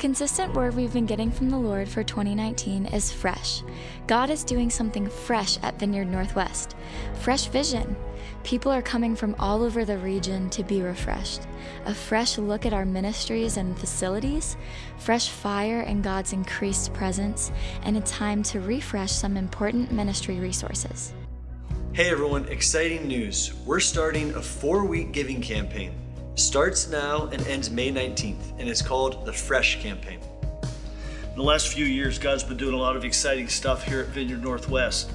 consistent word we've been getting from the Lord for 2019 is fresh. God is doing something fresh at Vineyard Northwest. Fresh vision. People are coming from all over the region to be refreshed. A fresh look at our ministries and facilities, fresh fire and God's increased presence, and a time to refresh some important ministry resources. Hey everyone, exciting news. We're starting a four week giving campaign. Starts now and ends May 19th, and it's called the Fresh Campaign. In the last few years, God's been doing a lot of exciting stuff here at Vineyard Northwest.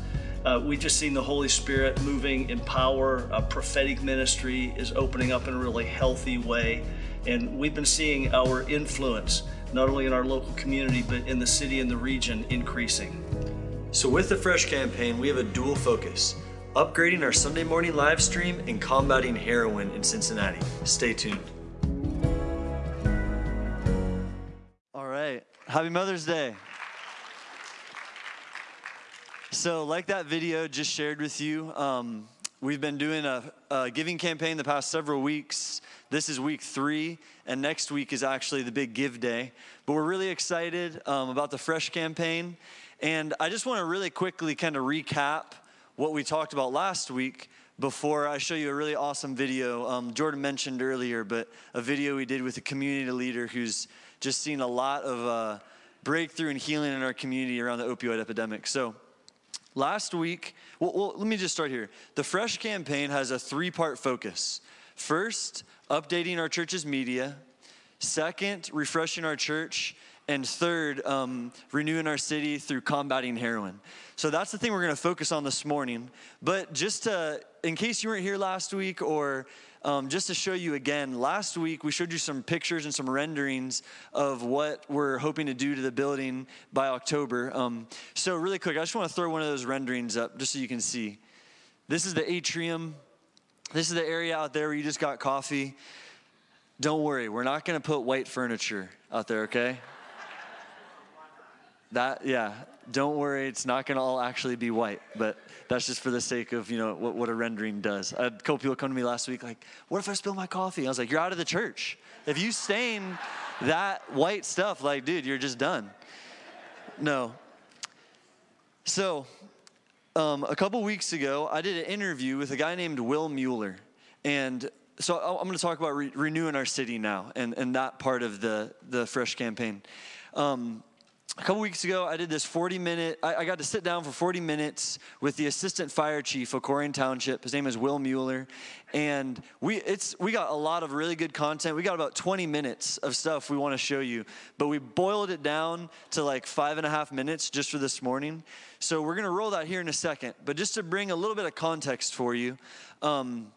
Uh, we've just seen the Holy Spirit moving in power. A prophetic ministry is opening up in a really healthy way. And we've been seeing our influence, not only in our local community, but in the city and the region, increasing. So, with the Fresh campaign, we have a dual focus upgrading our Sunday morning live stream and combating heroin in Cincinnati. Stay tuned. All right. Happy Mother's Day. So, like that video just shared with you, um, we've been doing a, a, giving campaign the past several weeks. This is week three, and next week is actually the big give day. But we're really excited um, about the Fresh campaign. And I just want to really quickly kind of recap what we talked about last week before I show you a really awesome video. Um, Jordan mentioned earlier, but a video we did with a community leader who's just seen a lot of uh, breakthrough and healing in our community around the opioid epidemic. So, Last week, well, well, let me just start here. The Fresh campaign has a three part focus. First, updating our church's media. Second, refreshing our church. And third, um, renewing our city through combating heroin. So that's the thing we're going to focus on this morning. But just to, in case you weren't here last week or um, just to show you again, last week we showed you some pictures and some renderings of what we're hoping to do to the building by October. Um, so, really quick, I just want to throw one of those renderings up just so you can see. This is the atrium. This is the area out there where you just got coffee. Don't worry, we're not going to put white furniture out there, okay? That, yeah, don't worry, it's not going to all actually be white, but that's just for the sake of, you know, what, what a rendering does. I a couple people come to me last week like, what if I spill my coffee? I was like, you're out of the church. If you stain that white stuff, like, dude, you're just done. No. So, um, a couple weeks ago, I did an interview with a guy named Will Mueller. And so I'm going to talk about re- renewing our city now and, and that part of the, the Fresh campaign. Um, a couple weeks ago, I did this 40 minute, I, I, got to sit down for 40 minutes with the assistant fire chief of Colerain Township. His name is Will Mueller. And we, it's, we got a lot of really good content. We got about 20 minutes of stuff we want to show you, but we boiled it down to like five and a half minutes just for this morning. So we're going to roll that here in a second. But just to bring a little bit of context for you, um,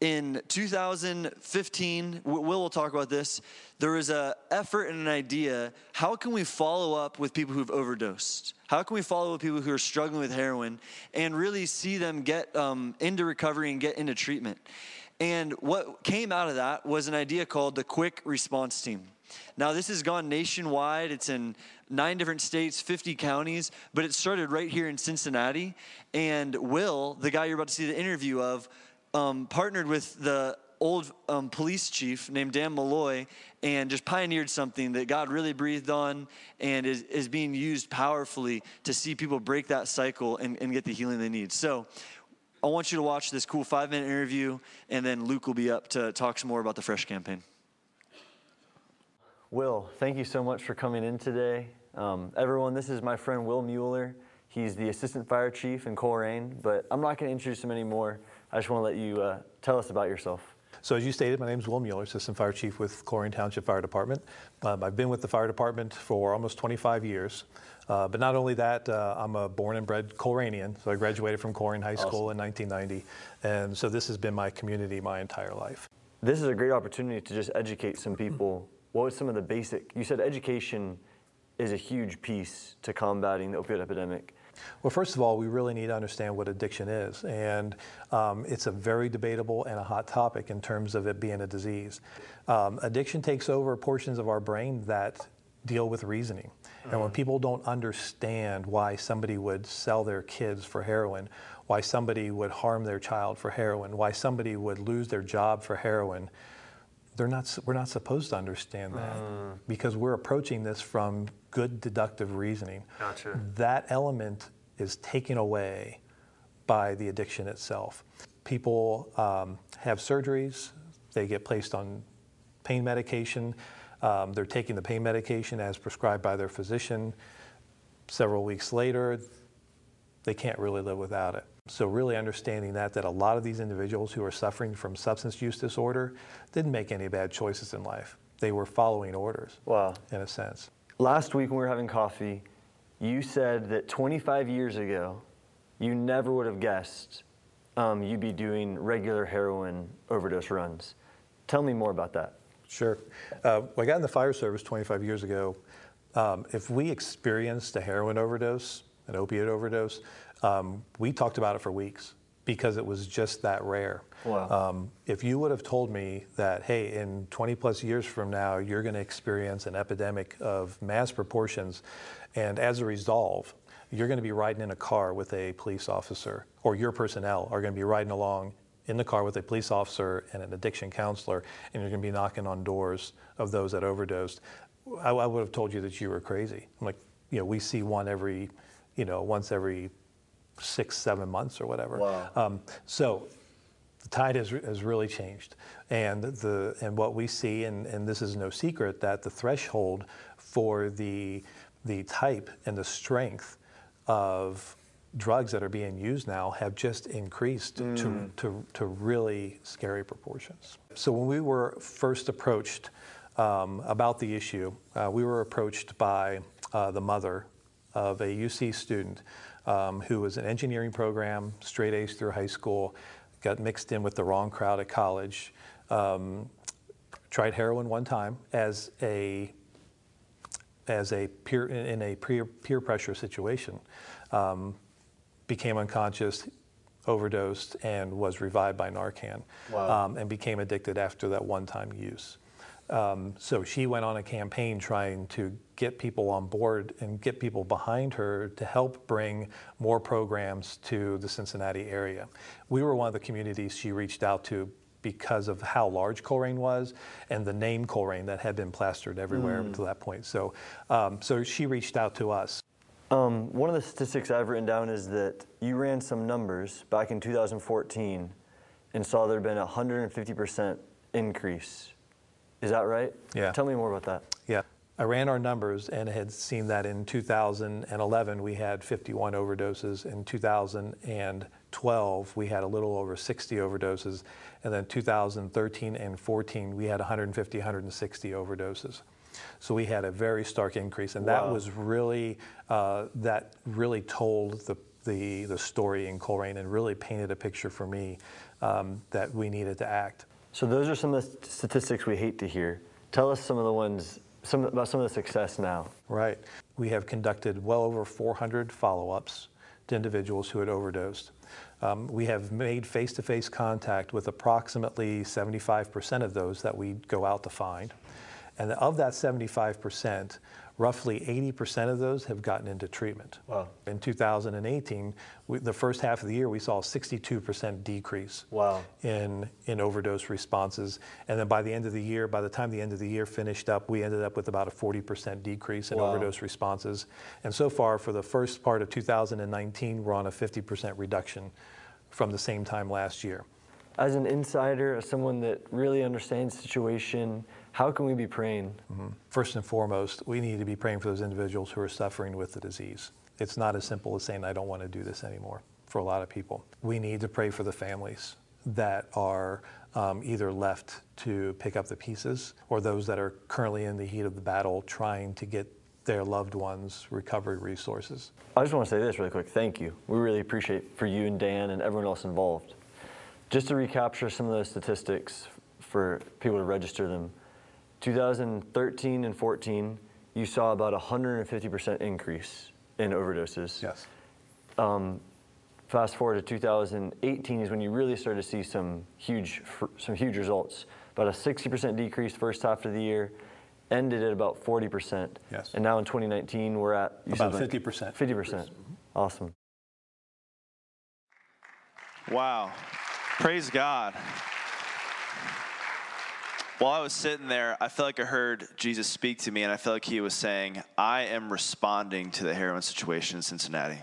in 2015 will will talk about this there was an effort and an idea how can we follow up with people who've overdosed? How can we follow up with people who are struggling with heroin and really see them get um, into recovery and get into treatment? And what came out of that was an idea called the quick response team. Now this has gone nationwide. It's in nine different states 50 counties but it started right here in cincinnati. And will the guy you're about to see the interview of um, partnered with the old um, police chief named Dan Meloy and just pioneered something that God really breathed on and is, is being used powerfully to see people break that cycle and, and get the healing they need. So I want you to watch this cool five minute interview, and then Luke will be up to talk some more about the Fresh campaign. Will, thank you so much for coming in today. Um, everyone, this is my friend Will Mueller. He's the assistant fire chief in Colerain, but I'm not going to introduce him anymore. I just want to let you uh, tell us about yourself. So as you stated, my name is Will Mueller, Assistant Fire Chief with Colerain Township Fire Department. Um, I've been with the fire department for almost 25 years. Uh, but not only that, uh, I'm a born and bred Colerainian. So I graduated from Colerain High School awesome. in 1990. And so this has been my community my entire life. This is a great opportunity to just educate some people. What was some of the basic, you said education is a huge piece to combating the opioid epidemic. Well, first of all, we really need to understand what addiction is. And um, it's a very debatable and a hot topic in terms of it being a disease. Um, addiction takes over portions of our brain that deal with reasoning. And when uh-huh. people don't understand why somebody would sell their kids for heroin, why somebody would harm their child for heroin, why somebody would lose their job for heroin, they're not, we're not supposed to understand that because we're approaching this from good deductive reasoning. Gotcha. That element is taken away by the addiction itself. People um, have surgeries, they get placed on pain medication, um, they're taking the pain medication as prescribed by their physician. Several weeks later, they can't really live without it. So really understanding that that a lot of these individuals who are suffering from substance use disorder didn't make any bad choices in life. They were following orders. Wow. In a sense. Last week when we were having coffee, you said that 25 years ago, you never would have guessed um, you'd be doing regular heroin overdose runs. Tell me more about that. Sure. Uh, when I got in the fire service 25 years ago, um, if we experienced a heroin overdose, an opiate overdose, um, we talked about it for weeks because it was just that rare. Wow. Um, if you would have told me that, hey, in 20 plus years from now, you're going to experience an epidemic of mass proportions, and as a result, you're going to be riding in a car with a police officer, or your personnel are going to be riding along in the car with a police officer and an addiction counselor, and you're going to be knocking on doors of those that overdosed. I, I would have told you that you were crazy. I'm like, you know, we see one every, you know, once every six, seven months or whatever. Wow. Um, so the tide has, has really changed. And, the, and what we see, and, and this is no secret, that the threshold for the, the type and the strength of drugs that are being used now have just increased to, to, to really scary proportions. So when we were first approached um, about the issue, uh, we were approached by uh, the mother of a UC student um, who was an engineering program, straight A's through high school, got mixed in with the wrong crowd at college, um, tried heroin one time as a as a peer in a peer, peer pressure situation, um, became unconscious, overdosed, and was revived by Narcan, Wow. um, and became addicted after that one-time use. Um, so she went on a campaign trying to get people on board and get people behind her to help bring more programs to the Cincinnati area. We were one of the communities she reached out to because of how large Colerain was and the name Colerain that had been plastered everywhere up to that point. So, um, so she reached out to us. Um, one of the statistics I've written down is that you ran some numbers back in 2014 and saw there had been a 150% increase. Is that right? Yeah. Tell me more about that. Yeah. I ran our numbers and had seen that in 2011 we had 51 overdoses. In 2012 we had a little over 60 overdoses. And then 2013 and 14 we had 150, 160 overdoses. So we had a very stark increase, and that Wow. was really uh, that really told the, the the story in Colerain and really painted a picture for me um, that we needed to act. So those are some of the statistics we hate to hear. Tell us some of the ones, some about some of the success now. Right. We have conducted well over 400 follow-ups to individuals who had overdosed. Um, we have made face-to-face contact with approximately 75% of those that we go out to find. And of that 75%, roughly 80% of those have gotten into treatment. Wow. In 2018, we, the first half of the year, we saw a 62% decrease Wow. in, in overdose responses. And then by the end of the year, by the time the end of the year finished up, we ended up with about a 40% decrease in Wow. overdose responses. And so far, for the first part of 2019, we're on a 50% reduction from the same time last year. As an insider, as someone that really understands the situation, how can we be praying? First and foremost, we need to be praying for those individuals who are suffering with the disease. It's not as simple as saying, I don't want to do this anymore for a lot of people. We need to pray for the families that are um, either left to pick up the pieces or those that are currently in the heat of the battle trying to get their loved ones recovery resources. I just want to say this really quick. Thank you. We really appreciate for you and Dan and everyone else involved. Just to recapture some of those statistics for people to register them. 2013 and 14, you saw about a 150% increase in overdoses. Yes. Um, fast forward to 2018 is when you really started to see some huge, some huge results. About a 60% decrease first half of the year, ended at about 40%. Yes. And now in 2019, we're at you said About like 50%. 50%. Awesome. Wow. Praise God. while I was sitting there, I felt like I heard Jesus speak to me, and I felt like he was saying, I am responding to the heroin situation in Cincinnati.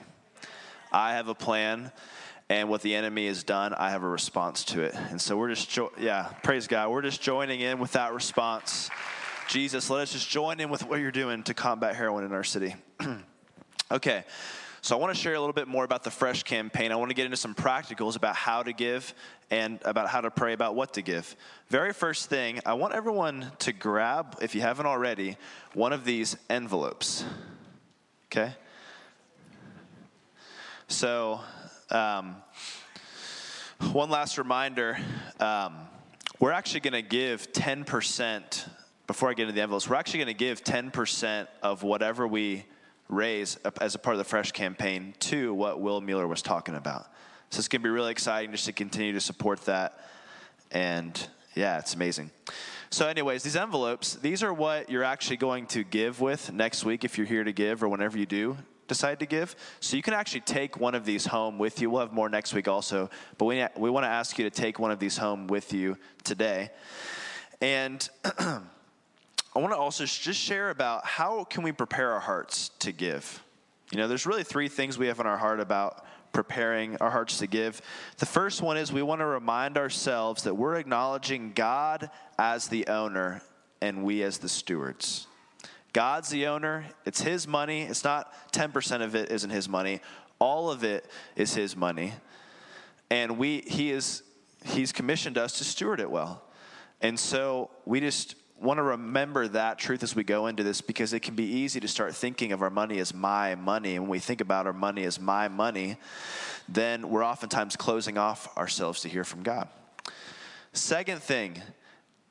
I have a plan, and what the enemy has done, I have a response to it. And so we're just, jo- yeah, praise God. We're just joining in with that response. Jesus, let us just join in with what you're doing to combat heroin in our city. okay. So I want to share a little bit more about the Fresh campaign. I want to get into some practicals about how to give and about how to pray about what to give. Very first thing, I want everyone to grab, if you haven't already, one of these envelopes. Okay? So, um, one last reminder um, we're actually going to give 10%, before I get into the envelopes, we're actually going to give 10% of whatever we raise as a part of the Fresh campaign to what Will Mueller was talking about. So it's going to be really exciting just to continue to support that. And yeah, it's amazing. So, anyways, these envelopes, these are what you're actually going to give with next week if you're here to give or whenever you do decide to give. So you can actually take one of these home with you. We'll have more next week also, but we, we want to ask you to take one of these home with you today. And I want to also just share about how can we prepare our hearts to give. You know, there's really three things we have in our heart about preparing our hearts to give. The first one is we want to remind ourselves that we're acknowledging God as the owner and we as the stewards. God's the owner, it's His money. It's not 10% of it isn't His money, all of it is His money. And we, He is, He's commissioned us to steward it well. And so we just want to remember that truth as we go into this because it can be easy to start thinking of our money as my money. And when we think about our money as my money, then we're oftentimes closing off ourselves to hear from God. Second thing,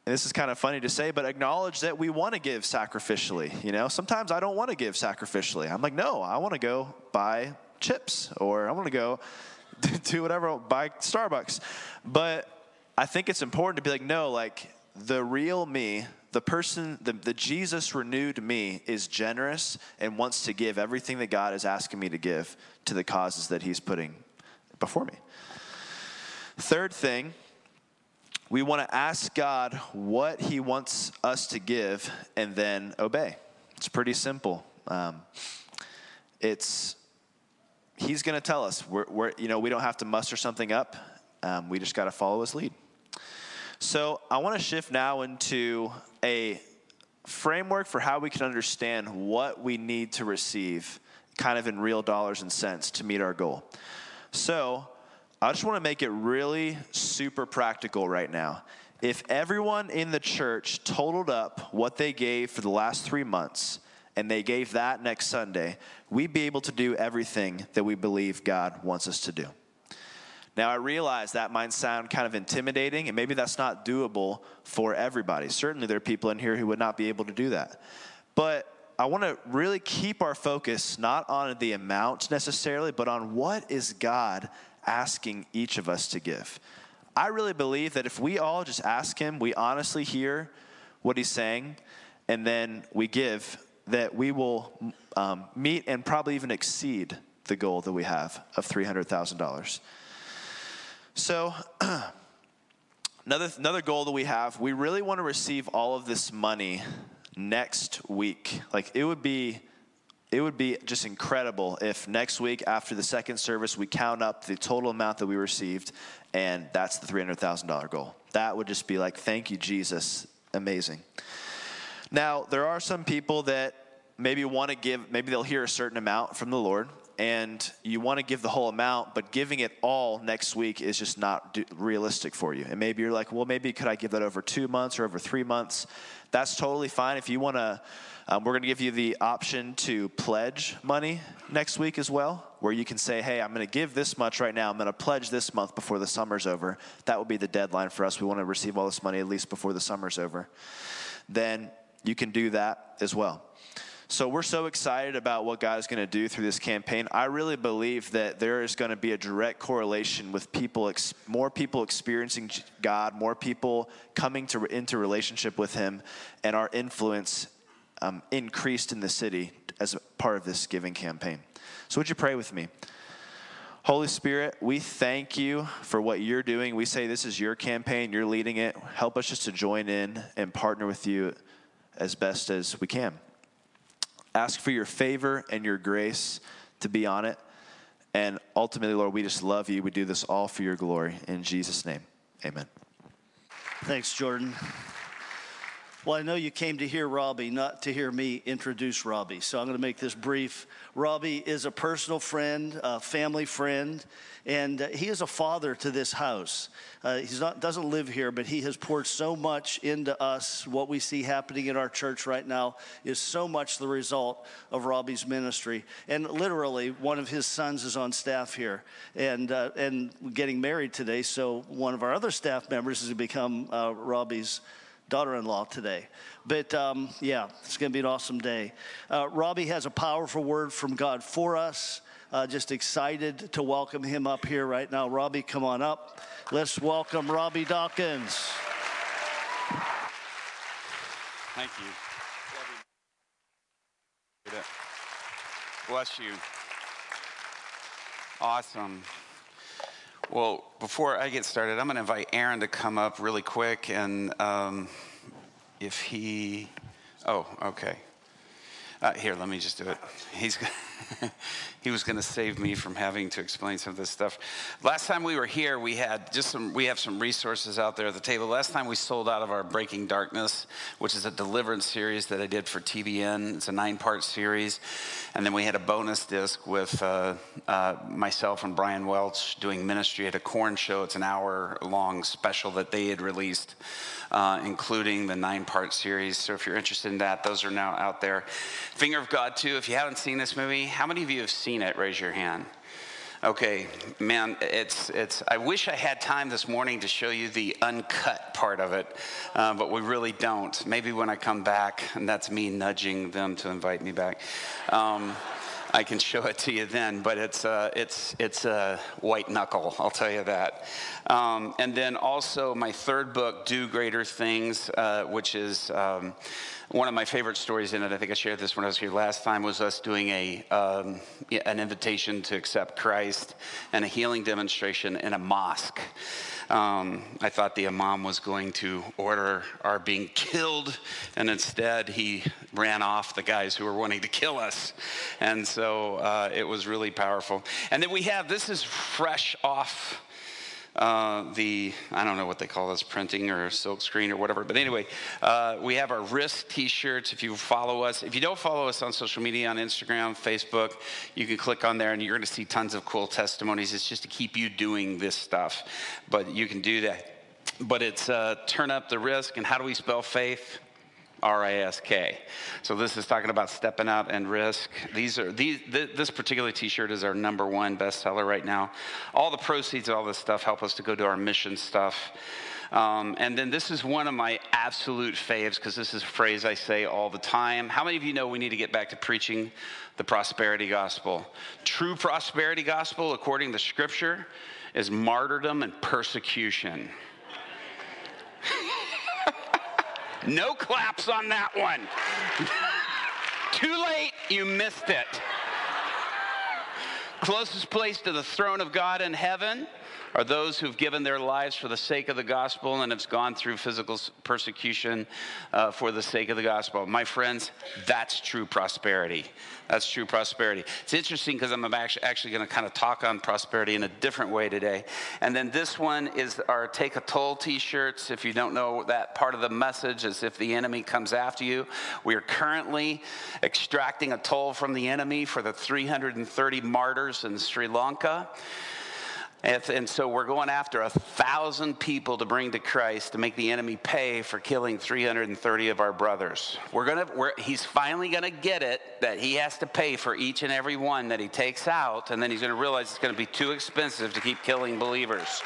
and this is kind of funny to say, but acknowledge that we want to give sacrificially. You know, sometimes I don't want to give sacrificially. I'm like, no, I want to go buy chips or I want to go do whatever, buy Starbucks. But I think it's important to be like, no, like the real me, the person, the, the Jesus renewed me is generous and wants to give everything that God is asking me to give to the causes that He's putting before me. Third thing, we want to ask God what He wants us to give and then obey. It's pretty simple. Um, it's He's going to tell us. We're, we're, you know, we don't have to muster something up. Um, we just got to follow His lead. So I want to shift now into a framework for how we can understand what we need to receive, kind of in real dollars and cents, to meet our goal. So I just want to make it really super practical right now. If everyone in the church totaled up what they gave for the last three months, and they gave that next Sunday, we'd be able to do everything that we believe God wants us to do. Now, I realize that might sound kind of intimidating, and maybe that's not doable for everybody. Certainly, there are people in here who would not be able to do that. But I want to really keep our focus not on the amount necessarily, but on what is God asking each of us to give. I really believe that if we all just ask Him, we honestly hear what He's saying, and then we give, that we will um, meet and probably even exceed the goal that we have of $300,000. So, another, another goal that we have, we really want to receive all of this money next week. Like, it would be. It would be just incredible if next week after the second service we count up the total amount that we received and that's the $300,000 goal. That would just be like, thank you, Jesus. Amazing. Now, there are some people that maybe want to give, maybe they'll hear a certain amount from the Lord, and you want to give the whole amount, but giving it all next week is just not realistic for you. And maybe you're like, well, maybe could I give that over two months or over three months? That's totally fine. If you want to, um, we're going to give you the option to pledge money next week as well, where you can say, hey, I'm going to give this much right now. I'm going to pledge this month before the summer's over. That will be the deadline for us. We want to receive all this money at least before the summer's over. Then you can do that as well. So we're so excited about what God is going to do through this campaign. I really believe that there is going to be a direct correlation with people, more people experiencing God, more people coming to into relationship with Him, and our influence um, increased in the city as part of this giving campaign. So would you pray with me? Holy Spirit, we thank you for what you're doing. We say this is your campaign, you're leading it. Help us just to join in and partner with you as best as we can. Ask for your favor and your grace to be on it. And ultimately, Lord, we just love you. We do this all for your glory. In Jesus' name, amen. Thanks, Jordan. Well, I know you came to hear Robby, not to hear me introduce Robby. So I'm going to make this brief. Robby is a personal friend, a family friend, and uh, he is a father to this house. Uh, he doesn't live here, but he has poured so much into us. What we see happening in our church right now is so much the result of Robby's ministry. And literally, one of his sons is on staff here and, uh, and getting married today. So one of our other staff members has become uh, Robby's daughter-in-law today. But um, yeah, it's going to be an awesome day. Uh, Robby has a powerful word from God for us. Uh, just excited to welcome him up here right now. Robby, come on up. Let's welcome Robby Dawkins. Thank you. Bless you. Awesome. Well, before I get started, I'm going to invite Aaron to come up really quick. And um, if he, oh, okay. Uh, here, let me just do it. He's he was going to save me from having to explain some of this stuff. Last time we were here, we had just some. We have some resources out there at the table. Last time we sold out of our Breaking Darkness, which is a deliverance series that I did for TBN. It's a nine-part series, and then we had a bonus disc with uh, uh, myself and Brian Welch doing ministry at a Korn show. It's an hour-long special that they had released uh, including the nine part series. So if you're interested in that, those are now out there. Finger of God 2, if you haven't seen this movie, how many of you have seen it? Raise your hand. Okay, man, it's it's. I wish I had time this morning to show you the uncut part of it, uh, but we really don't. Maybe when I come back, and that's me nudging them to invite me back. Um, I can show it to you then, but it's uh, it's it's a white knuckle. I'll tell you that. Um, and then also my third book, Do Greater Things, uh, which is. Um, one of my favorite stories in it, I think I shared this when I was here last time, was us doing a um, an invitation to accept Christ and a healing demonstration in a mosque. Um, I thought the imam was going to order our being killed, and instead he ran off the guys who were wanting to kill us. And so uh, it was really powerful. And then we have this is fresh off uh, the, I don't know what they call this, printing or silk screen or whatever. But anyway, uh, we have our wrist t shirts. If you follow us, if you don't follow us on social media, on Instagram, Facebook, you can click on there and you're going to see tons of cool testimonies. It's just to keep you doing this stuff. But you can do that. But it's uh, turn up the risk. And how do we spell faith? R-I-S-K. So this is talking about stepping out and risk. These are these th- this particular T-shirt is our number one bestseller right now. All the proceeds, of all this stuff, help us to go to our mission stuff. Um, and then this is one of my absolute faves because this is a phrase I say all the time. How many of you know we need to get back to preaching the prosperity gospel? True prosperity gospel, according to Scripture, is martyrdom and persecution. No claps on that one. Too late, you missed it. Closest place to the throne of God in heaven are those who've given their lives for the sake of the gospel and have gone through physical persecution uh, for the sake of the gospel. My friends, that's true prosperity. That's true prosperity. It's interesting because I'm actually, going to kind of talk on prosperity in a different way today. And then this one is our Take a Toll t shirts. If you don't know that part of the message is if the enemy comes after you, we are currently extracting a toll from the enemy for the 330 martyrs in Sri Lanka. And so we're going after a thousand people to bring to Christ to make the enemy pay for killing 330 of our brothers. We're gonna, we're, he's finally going to get it that he has to pay for each and every one that he takes out, and then he's going to realize it's going to be too expensive to keep killing believers.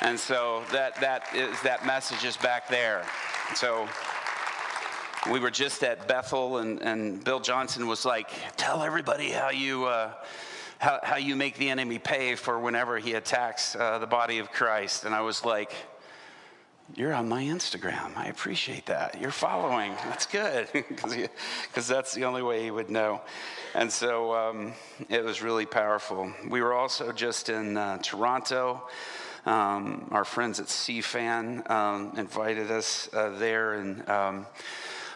And so that, that is that message is back there. So we were just at Bethel, and, and Bill Johnson was like, "Tell everybody how you." Uh, how, how you make the enemy pay for whenever he attacks uh, the body of Christ. And I was like, You're on my Instagram. I appreciate that. You're following. That's good because that's the only way he would know. And so um, it was really powerful. We were also just in uh, Toronto. Um, our friends at CFAN um, invited us uh, there and um,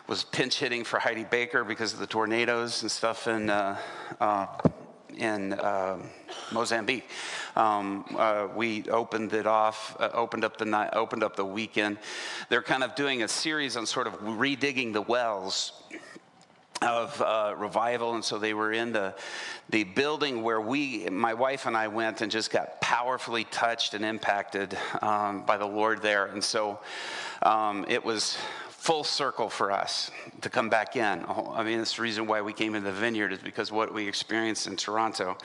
was pinch hitting for Heidi Baker because of the tornadoes and stuff in, uh, uh in uh, Mozambique. Um, uh, we opened it off, uh, opened up the night, opened up the weekend. They're kind of doing a series on sort of redigging the wells of uh, revival, and so they were in the the building where we, my wife and I, went and just got powerfully touched and impacted um, by the Lord there, and so um, it was full circle for us to come back in. I mean, it's the reason why we came into the vineyard is because what we experienced in Toronto.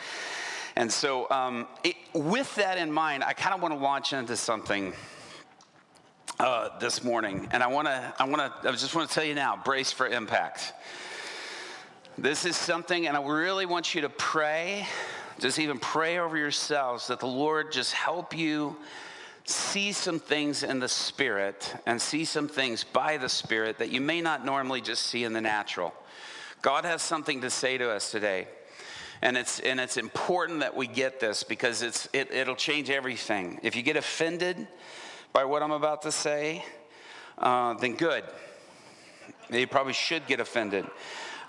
And so, um, it, with that in mind, I kind of want to launch into something uh, this morning, and I want to, I want to, I just want to tell you now, brace for impact. This is something, and I really want you to pray, just even pray over yourselves that the Lord just help you see some things in the spirit and see some things by the spirit that you may not normally just see in the natural. God has something to say to us today. And it's, and it's important that we get this because it's, it, it'll change everything. If you get offended by what I'm about to say, uh, then good. You probably should get offended.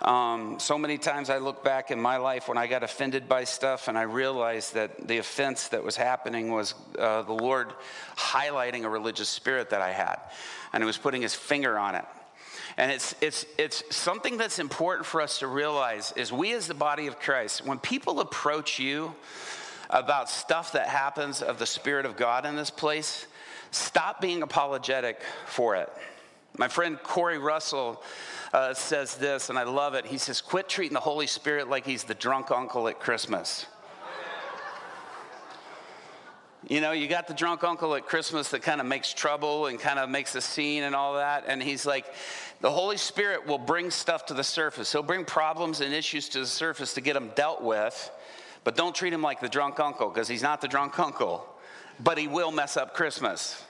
Um, so many times I look back in my life when I got offended by stuff and I realized that the offense that was happening was uh, the Lord highlighting a religious spirit that I had. And He was putting His finger on it. And it's, it's, it's something that's important for us to realize is we as the body of Christ, when people approach you about stuff that happens of the Spirit of God in this place, stop being apologetic for it. My friend Corey Russell uh, says this, and I love it. He says, Quit treating the Holy Spirit like he's the drunk uncle at Christmas. You know, you got the drunk uncle at Christmas that kind of makes trouble and kind of makes a scene and all that. And he's like, the Holy Spirit will bring stuff to the surface. He'll bring problems and issues to the surface to get them dealt with. But don't treat him like the drunk uncle because he's not the drunk uncle. But he will mess up Christmas.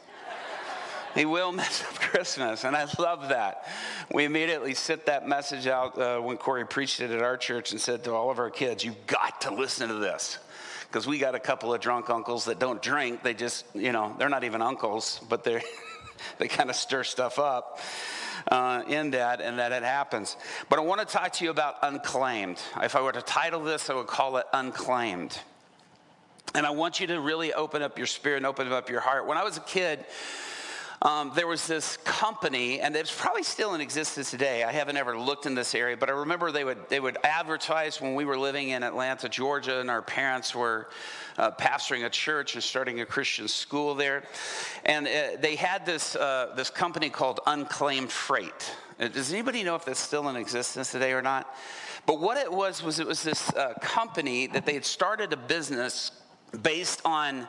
He will mess up Christmas, and I love that. We immediately sent that message out uh, when Corey preached it at our church and said to all of our kids, You've got to listen to this. Because we got a couple of drunk uncles that don't drink. They just, you know, they're not even uncles, but they're, they kind of stir stuff up. Uh, in that and that it happens. But I want to talk to you about unclaimed. If I were to title this, I would call it unclaimed. And I want you to really open up your spirit and open up your heart. When I was a kid, um, there was this company, and it's probably still in existence today. I haven't ever looked in this area, but I remember they would they would advertise when we were living in Atlanta, Georgia, and our parents were uh, pastoring a church and starting a Christian school there, and uh, they had this uh, this company called Unclaimed Freight. Uh, does anybody know if that's still in existence today or not? But what it was was it was this uh, company that they had started a business based on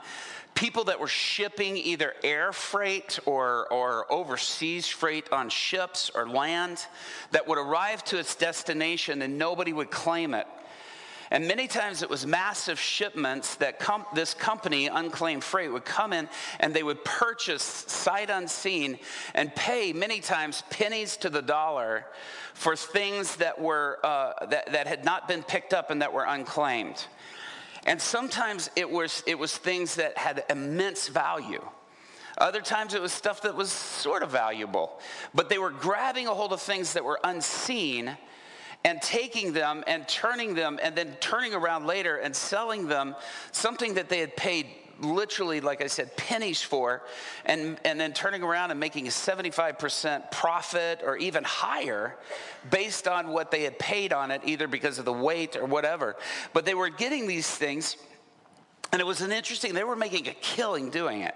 people that were shipping either air freight or, or overseas freight on ships or land that would arrive to its destination and nobody would claim it. And many times it was massive shipments that com- this company, Unclaimed Freight, would come in and they would purchase sight unseen and pay many times pennies to the dollar for things that, were, uh, that, that had not been picked up and that were unclaimed. And sometimes it was, it was things that had immense value. Other times it was stuff that was sort of valuable. But they were grabbing a hold of things that were unseen and taking them and turning them and then turning around later and selling them something that they had paid literally, like I said, pennies for, and, and then turning around and making a 75% profit or even higher based on what they had paid on it, either because of the weight or whatever. But they were getting these things, and it was an interesting, they were making a killing doing it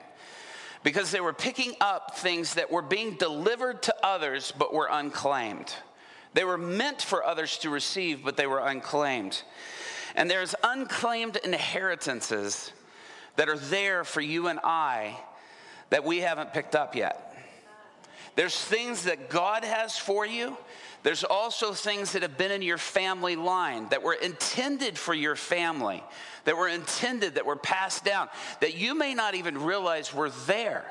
because they were picking up things that were being delivered to others but were unclaimed. They were meant for others to receive, but they were unclaimed. And there's unclaimed inheritances that are there for you and I that we haven't picked up yet. There's things that God has for you. There's also things that have been in your family line that were intended for your family, that were intended, that were passed down, that you may not even realize were there.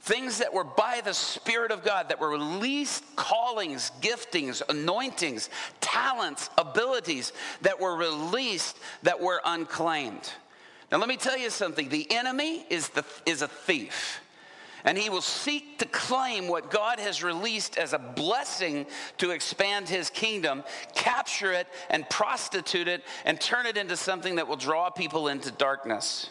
things that were by the Spirit of God, that were released callings, giftings, anointings, talents, abilities that were released that were unclaimed. Now, let me tell you something the enemy is, the, is a thief. And he will seek to claim what God has released as a blessing to expand his kingdom, capture it, and prostitute it, and turn it into something that will draw people into darkness.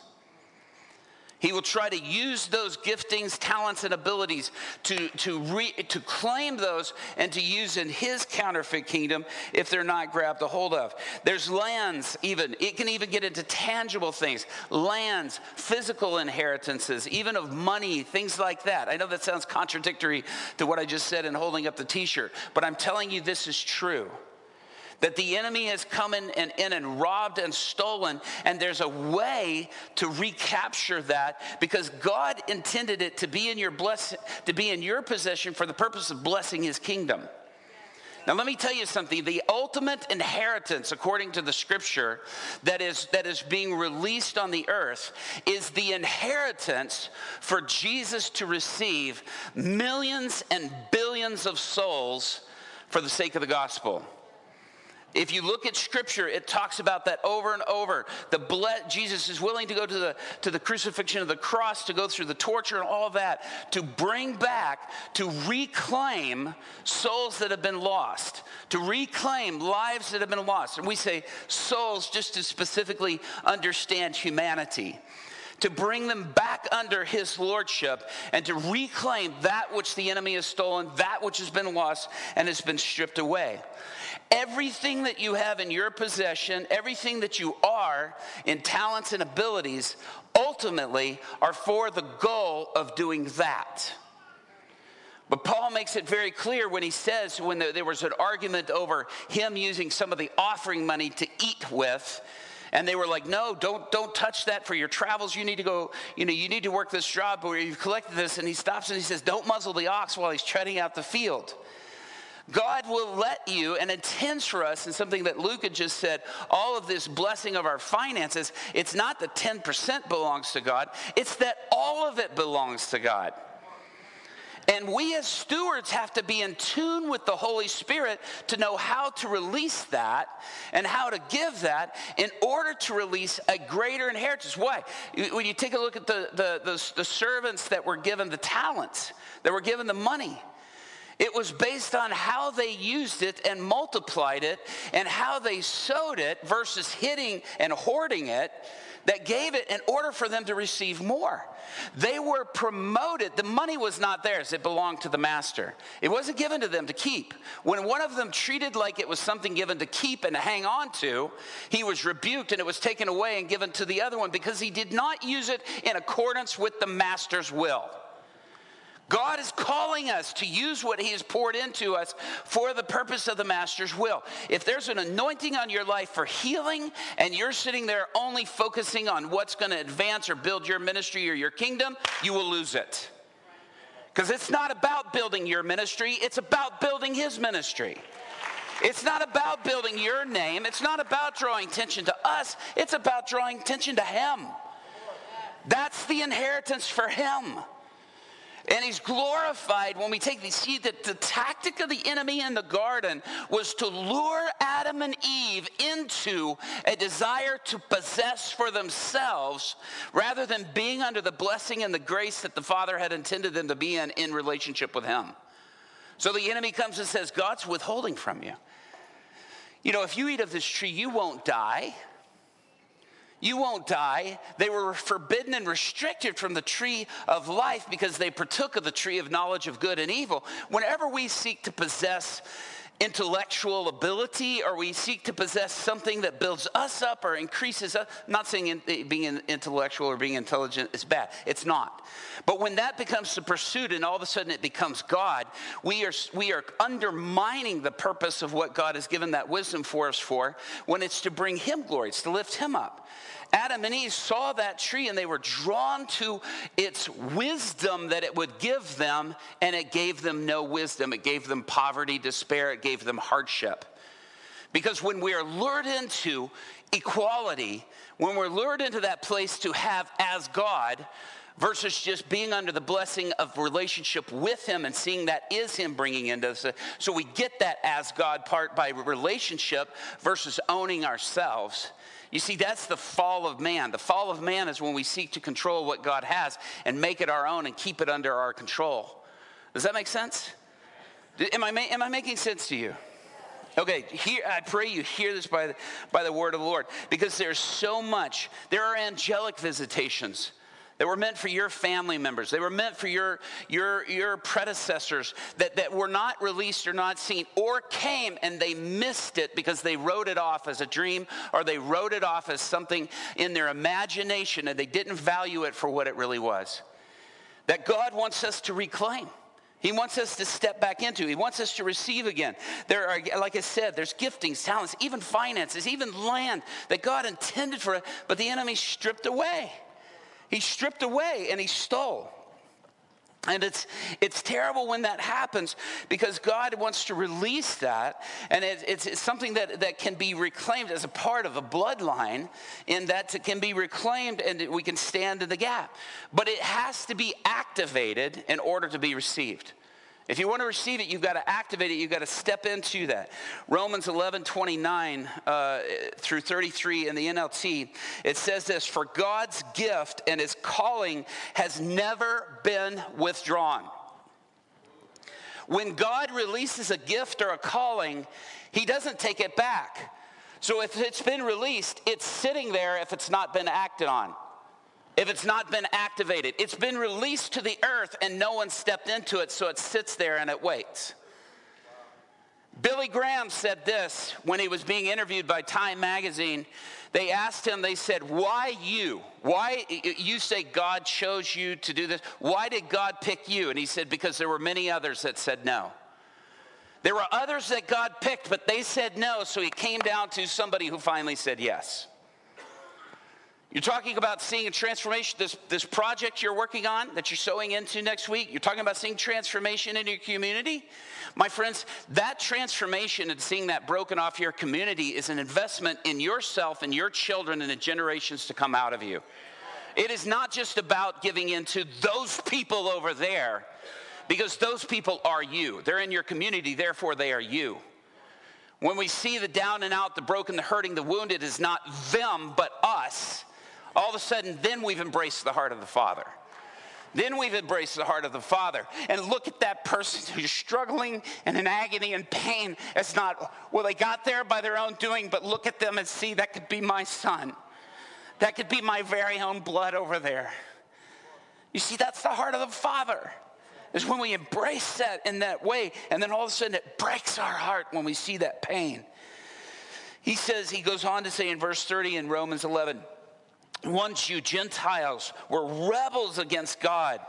He will try to use those giftings, talents, and abilities to, to, re, to claim those and to use in his counterfeit kingdom if they're not grabbed a hold of. There's lands, even. It can even get into tangible things lands, physical inheritances, even of money, things like that. I know that sounds contradictory to what I just said in holding up the t shirt, but I'm telling you this is true that the enemy has come in and, in and robbed and stolen, and there's a way to recapture that because God intended it to be in your bless, to be in your possession for the purpose of blessing His kingdom. Now, let me tell you something. The ultimate inheritance, according to the scripture, that is, that is being released on the earth is the inheritance for Jesus to receive millions and billions of souls for the sake of the gospel. If you look at scripture, it talks about that over and over. The ble- Jesus is willing to go to the, to the crucifixion of the cross, to go through the torture and all that, to bring back, to reclaim souls that have been lost, to reclaim lives that have been lost. And we say souls just to specifically understand humanity to bring them back under his lordship and to reclaim that which the enemy has stolen, that which has been lost and has been stripped away. Everything that you have in your possession, everything that you are in talents and abilities, ultimately are for the goal of doing that. But Paul makes it very clear when he says, when there was an argument over him using some of the offering money to eat with, and they were like, no, don't, don't touch that for your travels. You need to go, you know, you need to work this job where you've collected this. And he stops and he says, don't muzzle the ox while he's treading out the field. God will let you and intends for us, and something that Luke had just said, all of this blessing of our finances, it's not that 10% belongs to God, it's that all of it belongs to God. And we as stewards have to be in tune with the Holy Spirit to know how to release that and how to give that in order to release a greater inheritance. Why? When you take a look at the, the, the, the servants that were given the talents, that were given the money, it was based on how they used it and multiplied it and how they sowed it versus hitting and hoarding it that gave it in order for them to receive more. They were promoted. The money was not theirs, it belonged to the master. It wasn't given to them to keep. When one of them treated like it was something given to keep and to hang on to, he was rebuked and it was taken away and given to the other one because he did not use it in accordance with the master's will. God is calling us to use what He has poured into us for the purpose of the Master's will. If there's an anointing on your life for healing and you're sitting there only focusing on what's going to advance or build your ministry or your kingdom, you will lose it. Because it's not about building your ministry, it's about building His ministry. It's not about building your name, it's not about drawing attention to us, it's about drawing attention to Him. That's the inheritance for Him. And he's glorified when we take the see that the tactic of the enemy in the garden was to lure Adam and Eve into a desire to possess for themselves rather than being under the blessing and the grace that the Father had intended them to be in in relationship with him. So the enemy comes and says, God's withholding from you. You know, if you eat of this tree, you won't die. You won't die. They were forbidden and restricted from the tree of life because they partook of the tree of knowledge of good and evil. Whenever we seek to possess intellectual ability or we seek to possess something that builds us up or increases us. I'm not saying in, being intellectual or being intelligent is bad. It's not. But when that becomes the pursuit and all of a sudden it becomes God, we are, we are undermining the purpose of what God has given that wisdom for us for when it's to bring Him glory, it's to lift Him up. Adam and Eve saw that tree and they were drawn to its wisdom that it would give them, and it gave them no wisdom. It gave them poverty, despair, it gave them hardship. Because when we are lured into equality, when we're lured into that place to have as God, versus just being under the blessing of relationship with him and seeing that is him bringing into us. So we get that as God part by relationship versus owning ourselves. You see, that's the fall of man. The fall of man is when we seek to control what God has and make it our own and keep it under our control. Does that make sense? Am I, am I making sense to you? Okay, here, I pray you hear this by the, by the word of the Lord because there's so much. There are angelic visitations that were meant for your family members. They were meant for your, your, your predecessors that, that were not released or not seen or came and they missed it because they wrote it off as a dream or they wrote it off as something in their imagination and they didn't value it for what it really was. That God wants us to reclaim. He wants us to step back into. He wants us to receive again. There are, like I said, there's giftings, talents, even finances, even land that God intended for it, but the enemy stripped away. He stripped away and he stole. And it's, it's terrible when that happens because God wants to release that. And it, it's, it's, something that, that can be reclaimed as a part of a bloodline, in that it can be reclaimed and we can stand in the gap. But it has to be activated in order to be received. If you want to receive it, you've got to activate it. You've got to step into that. Romans 11, 29 uh, through 33 in the NLT, it says this For God's gift and his calling has never been withdrawn. When God releases a gift or a calling, he doesn't take it back. So if it's been released, it's sitting there if it's not been acted on if it's not been activated. It's been released to the earth and no one stepped into it, so it sits there and it waits. Billy Graham said this when he was being interviewed by Time magazine. They asked him, they said, Why you? Why you say God chose you to do this? Why did God pick you? And he said, Because there were many others that said no. There were others that God picked, but they said no, so he came down to somebody who finally said yes. You're talking about seeing a transformation, this, this project you're working on that you're sowing into next week. You're talking about seeing transformation in your community. My friends, that transformation and seeing that broken off your community is an investment in yourself and your children and the generations to come out of you. It is not just about giving into those people over there, because those people are you. They're in your community, therefore, they are you. When we see the down and out, the broken, the hurting, the wounded, is not them, but us all of a sudden, then we've embraced the heart of the Father. Then we've embraced the heart of the Father. And look at that person who's struggling and in agony and pain. It's not, well, they got there by their own doing, but look at them and see that could be my son. That could be my very own blood over there. You see, that's the heart of the Father. Is when we embrace that in that way, and then all of a sudden it breaks our heart when we see that pain. He says, he goes on to say in verse 30 in Romans 11, once you Gentiles were rebels against God.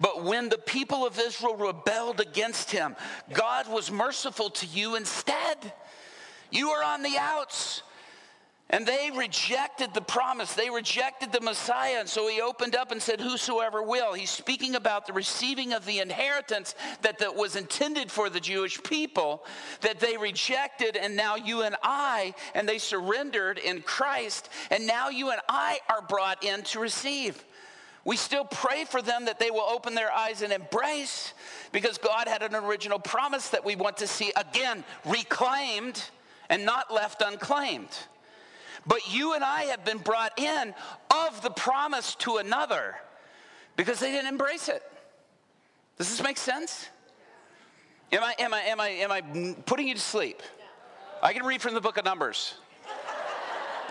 But when the people of Israel rebelled against him, God was merciful to you instead. You are on the outs. And they rejected the promise. They rejected the Messiah. And so he opened up and said, Whosoever will. He's speaking about the receiving of the inheritance that, that was intended for the Jewish people that they rejected. And now you and I, and they surrendered in Christ. And now you and I are brought in to receive. We still pray for them that they will open their eyes and embrace because God had an original promise that we want to see again reclaimed and not left unclaimed. But you and I have been brought in of the promise to another because they didn't embrace it. Does this make sense? Am I, am I, am I, am I putting you to sleep? I can read from the book of Numbers.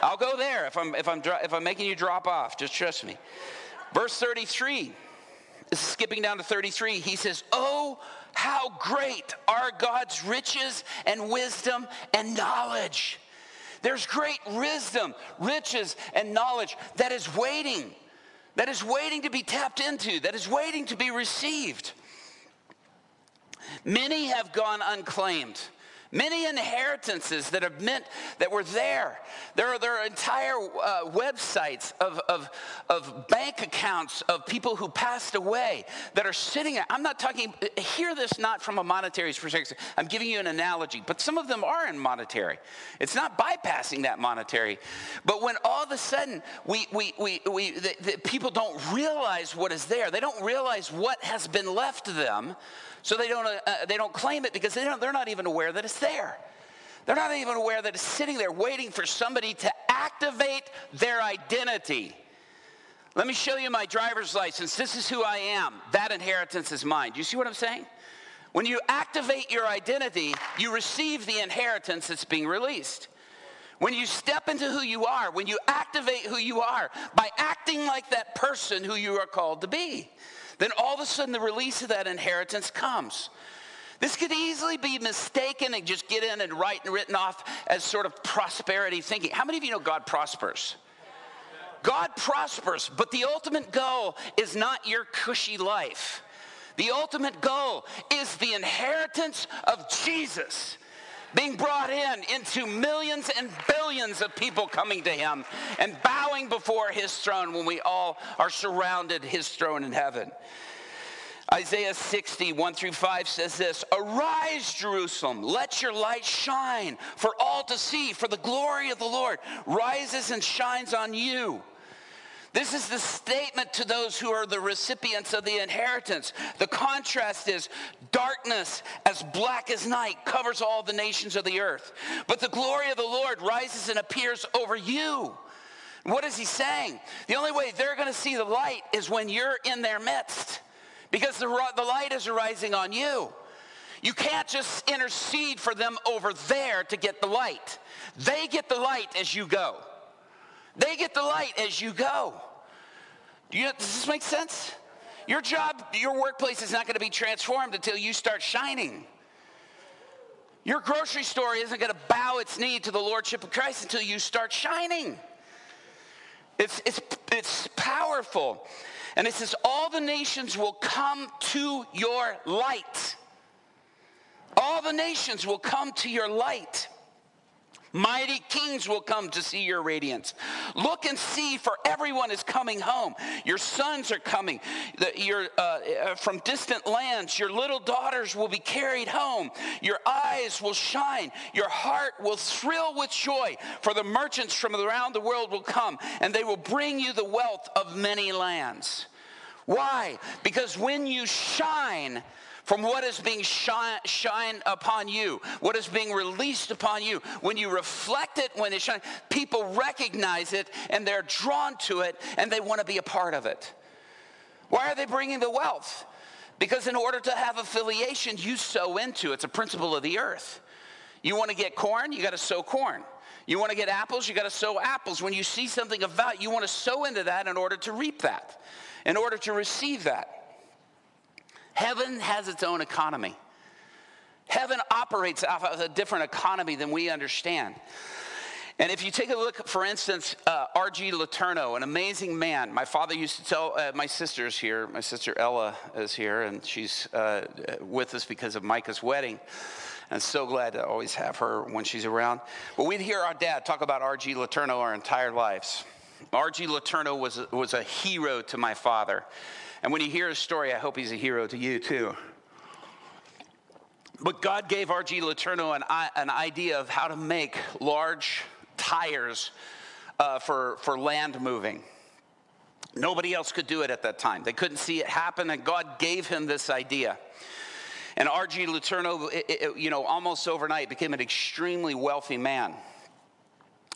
I'll go there if I'm, if I'm, if I'm making you drop off. Just trust me. Verse 33, skipping down to 33, he says, Oh, how great are God's riches and wisdom and knowledge. There's great wisdom, riches, and knowledge that is waiting, that is waiting to be tapped into, that is waiting to be received. Many have gone unclaimed. Many inheritances that have meant that were there. There are, there are entire uh, websites of, of, of bank accounts of people who passed away that are sitting. I'm not talking, hear this not from a monetary perspective. I'm giving you an analogy, but some of them are in monetary. It's not bypassing that monetary. But when all of a sudden we, we, we, we the, the people don't realize what is there, they don't realize what has been left to them so they don't, uh, they don't claim it because they don't, they're not even aware that it's there. They're not even aware that it's sitting there waiting for somebody to activate their identity. Let me show you my driver's license. This is who I am. That inheritance is mine. Do you see what I'm saying? When you activate your identity, you receive the inheritance that's being released. When you step into who you are, when you activate who you are by acting like that person who you are called to be then all of a sudden the release of that inheritance comes. This could easily be mistaken and just get in and write and written off as sort of prosperity thinking. How many of you know God prospers? God prospers, but the ultimate goal is not your cushy life. The ultimate goal is the inheritance of Jesus being brought in into millions and billions of people coming to him and bowing before his throne when we all are surrounded his throne in heaven. Isaiah 60, 1 through 5 says this Arise, Jerusalem, let your light shine for all to see, for the glory of the Lord rises and shines on you. This is the statement to those who are the recipients of the inheritance. The contrast is darkness as black as night covers all the nations of the earth. But the glory of the Lord rises and appears over you. What is he saying? The only way they're going to see the light is when you're in their midst because the, the light is arising on you. You can't just intercede for them over there to get the light. They get the light as you go. They get the light as you go. You, does this make sense? Your job, your workplace is not going to be transformed until you start shining. Your grocery store isn't going to bow its knee to the Lordship of Christ until you start shining. It's, it's, it's powerful. And it says, All the nations will come to your light. All the nations will come to your light. Mighty kings will come to see your radiance. Look and see, for everyone is coming home. Your sons are coming the, your, uh, uh, from distant lands. Your little daughters will be carried home. Your eyes will shine. Your heart will thrill with joy, for the merchants from around the world will come, and they will bring you the wealth of many lands. Why? Because when you shine, from what is being shine, shine upon you, what is being released upon you. When you reflect it, when it shines, people recognize it and they're drawn to it and they want to be a part of it. Why are they bringing the wealth? Because in order to have affiliation, you sow into it's a principle of the earth. You want to get corn, you got to sow corn. You want to get apples, you got to sow apples. When you see something of value, you want to sow into that in order to reap that, in order to receive that. Heaven has its own economy. Heaven operates off of a different economy than we understand. And if you take a look, for instance, uh, R.G. Letourneau, an amazing man. My father used to tell, uh, my sister's here, my sister Ella is here, and she's uh, with us because of Micah's wedding. And so glad to always have her when she's around. But we'd hear our dad talk about R.G. Letourneau our entire lives. R.G. Letourneau was, was a hero to my father. And when you hear his story, I hope he's a hero to you too. But God gave R.G. Letourneau an, an idea of how to make large tires uh, for, for land moving. Nobody else could do it at that time. They couldn't see it happen, and God gave him this idea. And R.G. Letourneau, you know, almost overnight became an extremely wealthy man.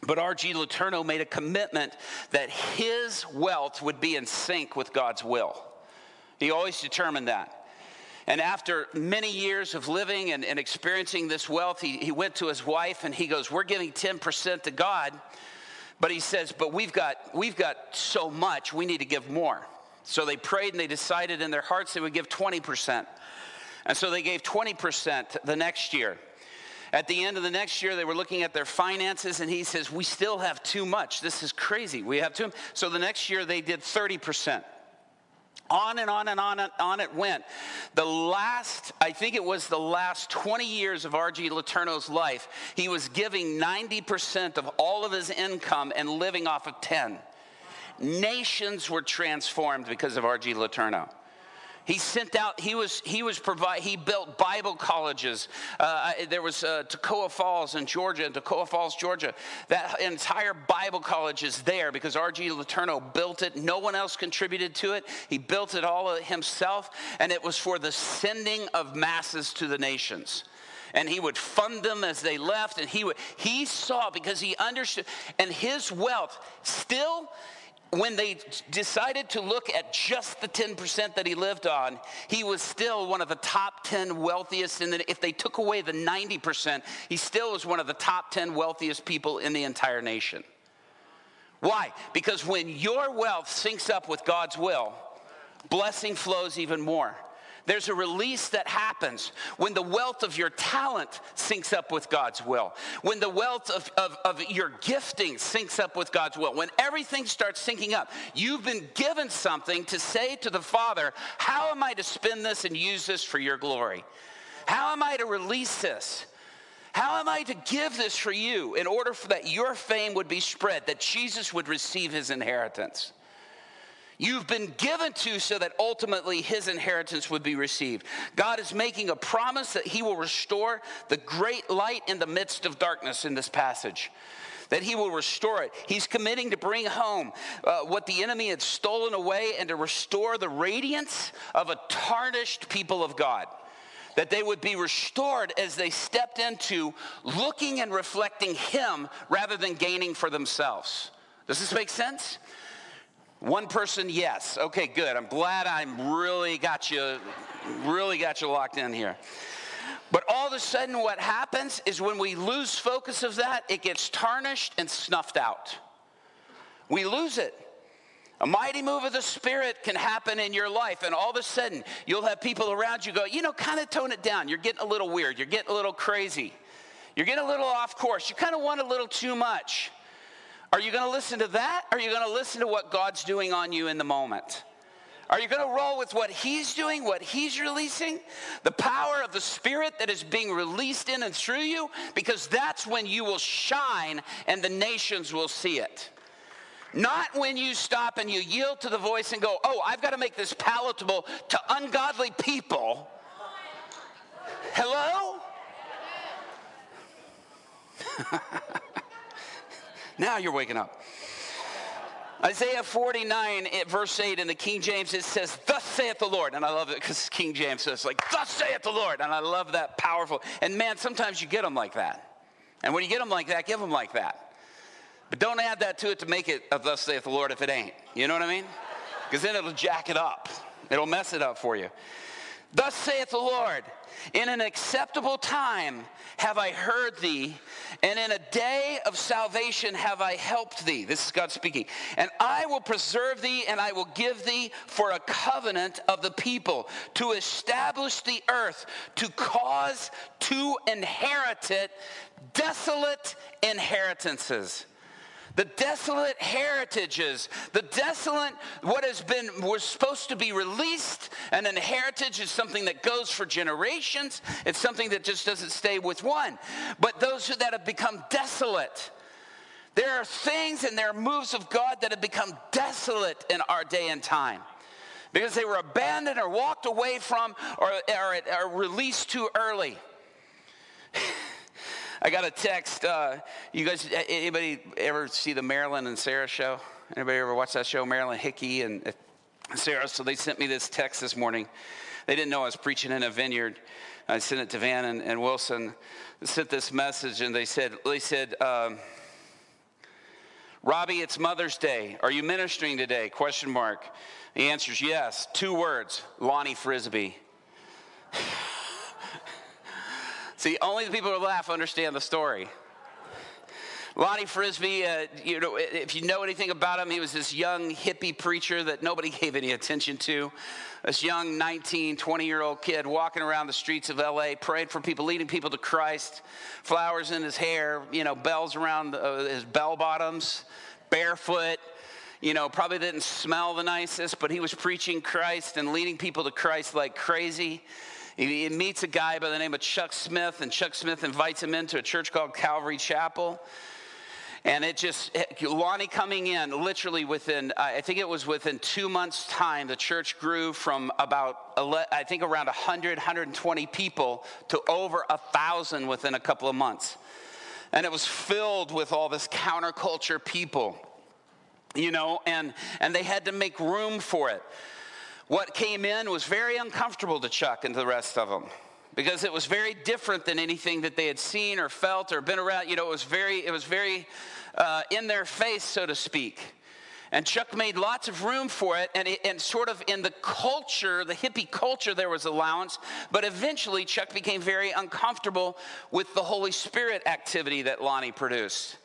But R.G. Letourneau made a commitment that his wealth would be in sync with God's will. He always determined that. And after many years of living and, and experiencing this wealth, he, he went to his wife and he goes, We're giving 10% to God. But he says, But we've got, we've got so much, we need to give more. So they prayed and they decided in their hearts they would give 20%. And so they gave 20% the next year. At the end of the next year, they were looking at their finances, and he says, We still have too much. This is crazy. We have too. So the next year, they did 30%. On and on and on and on it went. The last, I think it was the last 20 years of R.G. Letourneau's life, he was giving 90% of all of his income and living off of 10. Nations were transformed because of R.G. Letourneau. He sent out, he was, he was provide, he built Bible colleges. Uh, there was uh, Toccoa Falls in Georgia, in Toccoa Falls, Georgia. That entire Bible college is there because R.G. Letourneau built it. No one else contributed to it. He built it all himself, and it was for the sending of masses to the nations and he would fund them as they left and he would he saw because he understood and his wealth still when they decided to look at just the 10% that he lived on, he was still one of the top 10 wealthiest. And if they took away the 90%, he still was one of the top 10 wealthiest people in the entire nation. Why? Because when your wealth syncs up with God's will, blessing flows even more. There's a release that happens when the wealth of your talent syncs up with God's will, when the wealth of, of, of your gifting syncs up with God's will, when everything starts syncing up. You've been given something to say to the Father, How am I to spend this and use this for your glory? How am I to release this? How am I to give this for you in order for that your fame would be spread, that Jesus would receive his inheritance? You've been given to so that ultimately his inheritance would be received. God is making a promise that he will restore the great light in the midst of darkness in this passage. That he will restore it. He's committing to bring home uh, what the enemy had stolen away and to restore the radiance of a tarnished people of God that they would be restored as they stepped into looking and reflecting Him rather than gaining for themselves. Does this make sense? One person, yes. Okay, good. I'm glad I really got you, really got you locked in here. But all of a sudden, what happens is when we lose focus of that, it gets tarnished and snuffed out. We lose it. A mighty move of the Spirit can happen in your life, and all of a sudden, you'll have people around you go, you know, kind of tone it down. You're getting a little weird. You're getting a little crazy. You're getting a little off course. You kind of want a little too much. Are you going to listen to that? Are you going to listen to what God's doing on you in the moment? Are you going to roll with what He's doing, what He's releasing? The power of the Spirit that is being released in and through you? Because that's when you will shine and the nations will see it. Not when you stop and you yield to the voice and go, oh, I've got to make this palatable to ungodly people. Hello? Now you're waking up. Isaiah 49, eh, verse 8 in the King James, it says, Thus saith the Lord. And I love it because King James says, like, Thus saith the Lord. And I love that powerful. And man, sometimes you get them like that. And when you get them like that, give them like that. But don't add that to it to make it a Thus saith the Lord if it ain't. You know what I mean? Because then it'll jack it up, it'll mess it up for you. Thus saith the Lord, in an acceptable time have I heard thee, and in a day of salvation have I helped thee. This is God speaking. And I will preserve thee, and I will give thee for a covenant of the people, to establish the earth, to cause to inherit it desolate inheritances the desolate heritages, the desolate, what has been, was supposed to be released. And an heritage is something that goes for generations, it's something that just doesn't stay with one. But those that have become desolate, there are things and there are moves of God that have become desolate in our day and time because they were abandoned or walked away from or, or released too early. I got a text. Uh, you guys, anybody ever see the Marilyn and Sarah show? Anybody ever watch that show, Marilyn Hickey and Sarah? So they sent me this text this morning. They didn't know I was preaching in a vineyard. I sent it to Van and, and Wilson. Sent this message, and they said, they said, um, Robby, it's Mother's Day. Are you ministering today? Question mark. He answers yes. Two words: Lonnie Frisbee. See, only the people who laugh understand the story. Lonnie Frisbee, uh, you know, if you know anything about him, he was this young hippie preacher that nobody gave any attention to. This young 19, 20 year old kid walking around the streets of LA, praying for people, leading people to Christ, flowers in his hair, you know, bells around uh, his bell bottoms, barefoot. you know, probably didn't smell the nicest, but he was preaching Christ and leading people to Christ like crazy. He, meets a guy by the name of Chuck Smith, and Chuck Smith invites him into a church called Calvary Chapel. And it just, Lonnie coming in, literally within, I think it was within two months' time, the church grew from about, I think around 100, 120 people to over a 1,000 within a couple of months. And it was filled with all this counterculture people, you know, and, and they had to make room for it. What came in was very uncomfortable to Chuck and to the rest of them because it was very different than anything that they had seen or felt or been around. You know, it was very, it was very uh, in their face, so to speak. And Chuck made lots of room for it, and, it, and sort of in the culture, the hippie culture, there was allowance. But eventually, Chuck became very uncomfortable with the Holy Spirit activity that Lonnie produced.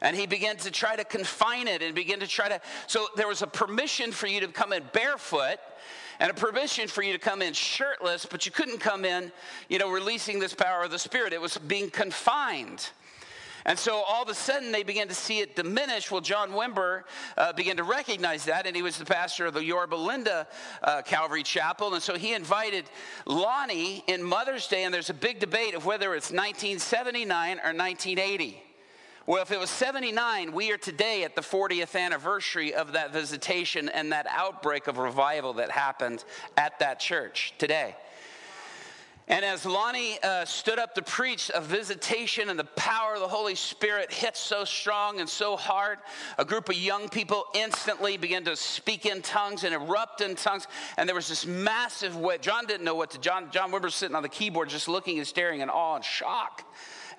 And he began to try to confine it and begin to try to. So there was a permission for you to come in barefoot and a permission for you to come in shirtless, but you couldn't come in, you know, releasing this power of the Spirit. It was being confined. And so all of a sudden they began to see it diminish. Well, John Wimber uh, began to recognize that, and he was the pastor of the Yorba Linda uh, Calvary Chapel. And so he invited Lonnie in Mother's Day, and there's a big debate of whether it's 1979 or 1980. Well, if it was 79, we are today at the 40th anniversary of that visitation and that outbreak of revival that happened at that church today. And as Lonnie uh, stood up to preach, a visitation and the power of the Holy Spirit hit so strong and so hard, a group of young people instantly began to speak in tongues and erupt in tongues. And there was this massive wave. John didn't know what to. John, John Wimber's sitting on the keyboard, just looking and staring in awe and shock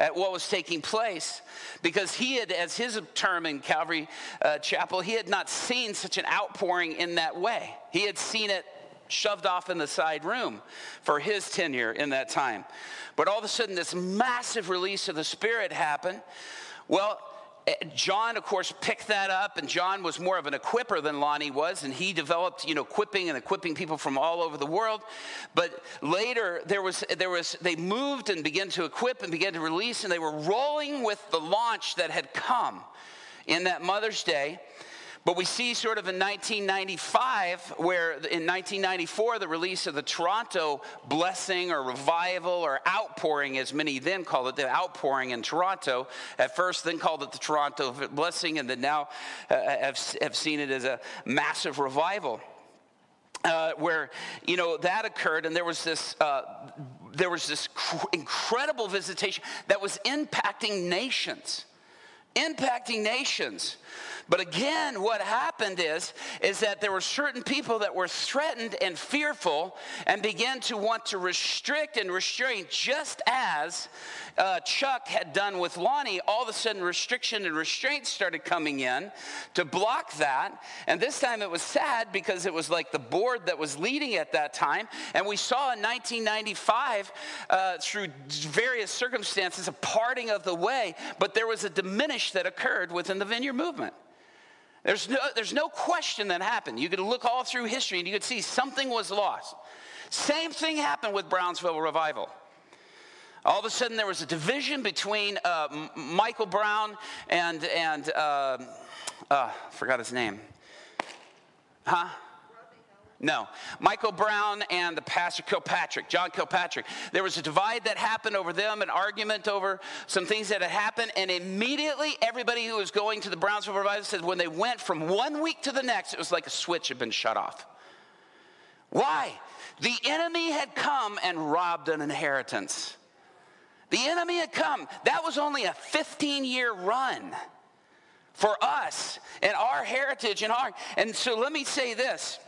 at what was taking place because he had, as his term in Calvary uh, Chapel, he had not seen such an outpouring in that way. He had seen it shoved off in the side room for his tenure in that time. But all of a sudden, this massive release of the Spirit happened. Well, Eh, John, of course, picked that up, and John was more of an equipper than Lonnie was, and he developed, you know, equipping and equipping people from all over the world. But later, there was, there was, they moved and began to equip and began to release, and they were rolling with the launch that had come in that Mother's Day. But we see sort of in 1995, where in 1994, the release of the Toronto blessing or revival or outpouring, as many then called it, the outpouring in Toronto. At first, then called it the Toronto blessing, and then now uh, have, have seen it as a massive revival. Uh, where you know that occurred, and there was this uh, there was this cr- incredible visitation that was impacting nations, impacting nations. But again, what happened is, is that there were certain people that were threatened and fearful and began to want to restrict and restrain, just as uh, Chuck had done with Lonnie. All of a sudden, restriction and restraint started coming in to block that. And this time it was sad because it was like the board that was leading at that time. And we saw in 1995, uh, through various circumstances, a parting of the way, but there was a diminish that occurred within the vineyard movement. There's no, there's no question that happened. You could look all through history and you could see something was lost. Same thing happened with Brownsville Revival. All of a sudden, there was a division between uh, Michael Brown and, and uh, uh, forgot his name. Huh? No. Michael Brown and the pastor Kilpatrick, John Kilpatrick. There was a divide that happened over them, an argument over some things that had happened, and immediately everybody who was going to the Brownsville revival said when they went from one week to the next, it was like a switch had been shut off. Why? The enemy had come and robbed an inheritance. The enemy had come. That was only a 15 year run for us and our heritage and our. And so let me say this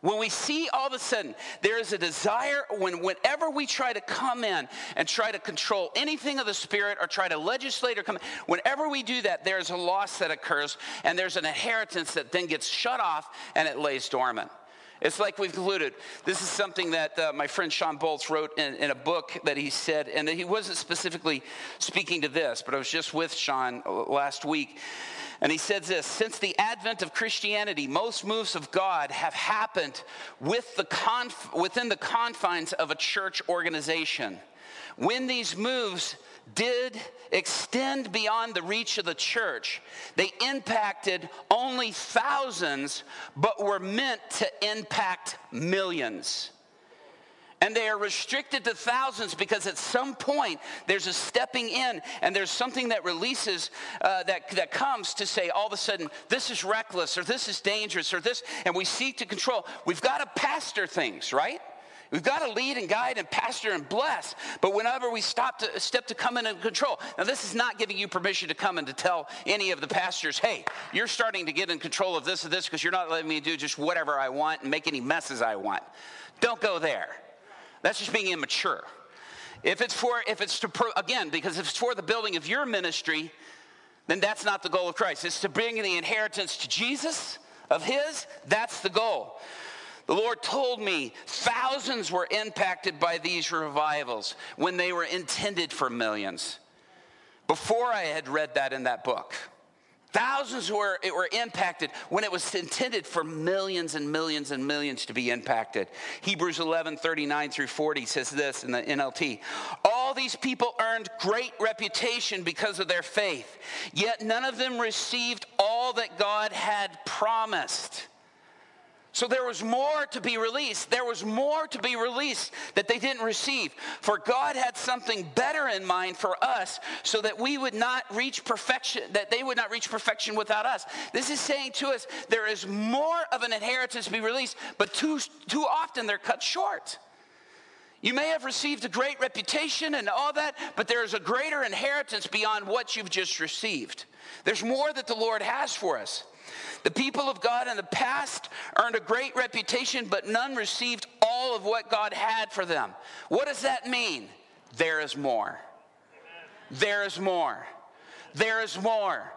when we see all of a sudden there is a desire, when whenever we try to come in and try to control anything of the Spirit or try to legislate or come, whenever we do that, there's a loss that occurs and there's an inheritance that then gets shut off and it lays dormant. It's like we've concluded. This is something that uh, my friend Shawn Bolz wrote in, in, a book that he said, and he wasn't specifically speaking to this, but I was just with Shawn uh, last week. And he says this Since the advent of Christianity, most moves of God have happened with the conf- within the confines of a church organization. When these moves did extend beyond the reach of the church. They impacted only thousands, but were meant to impact millions. And they are restricted to thousands because at some point there's a stepping in and there's something that releases, uh, that, that comes to say all of a sudden, this is reckless or this is dangerous or this, and we seek to control. We've got to pastor things, right? We've got to lead and guide and pastor and bless. But whenever we stop to step to come in and control, now this is not giving you permission to come and to tell any of the pastors, hey, you're starting to get in control of this or this because you're not letting me do just whatever I want and make any messes I want. Don't go there. That's just being immature. If it's for, if it's to, again, because if it's for the building of your ministry, then that's not the goal of Christ. It's to bring the inheritance to Jesus of His. That's the goal. The Lord told me thousands were impacted by these revivals when they were intended for millions. Before I had read that in that book, thousands were, were impacted when it was intended for millions and millions and millions to be impacted. Hebrews 11 39 through 40 says this in the NLT All these people earned great reputation because of their faith, yet none of them received all that God had promised. So there was more to be released. There was more to be released that they didn't receive. For God had something better in mind for us so that we would not reach perfection, that they would not reach perfection without us. This is saying to us there is more of an inheritance to be released, but too, too often they're cut short. You may have received a great reputation and all that, but there is a greater inheritance beyond what you've just received. There's more that the Lord has for us. The people of God in the past earned a great reputation, but none received all of what God had for them. What does that mean? There is more. There is more. There is more.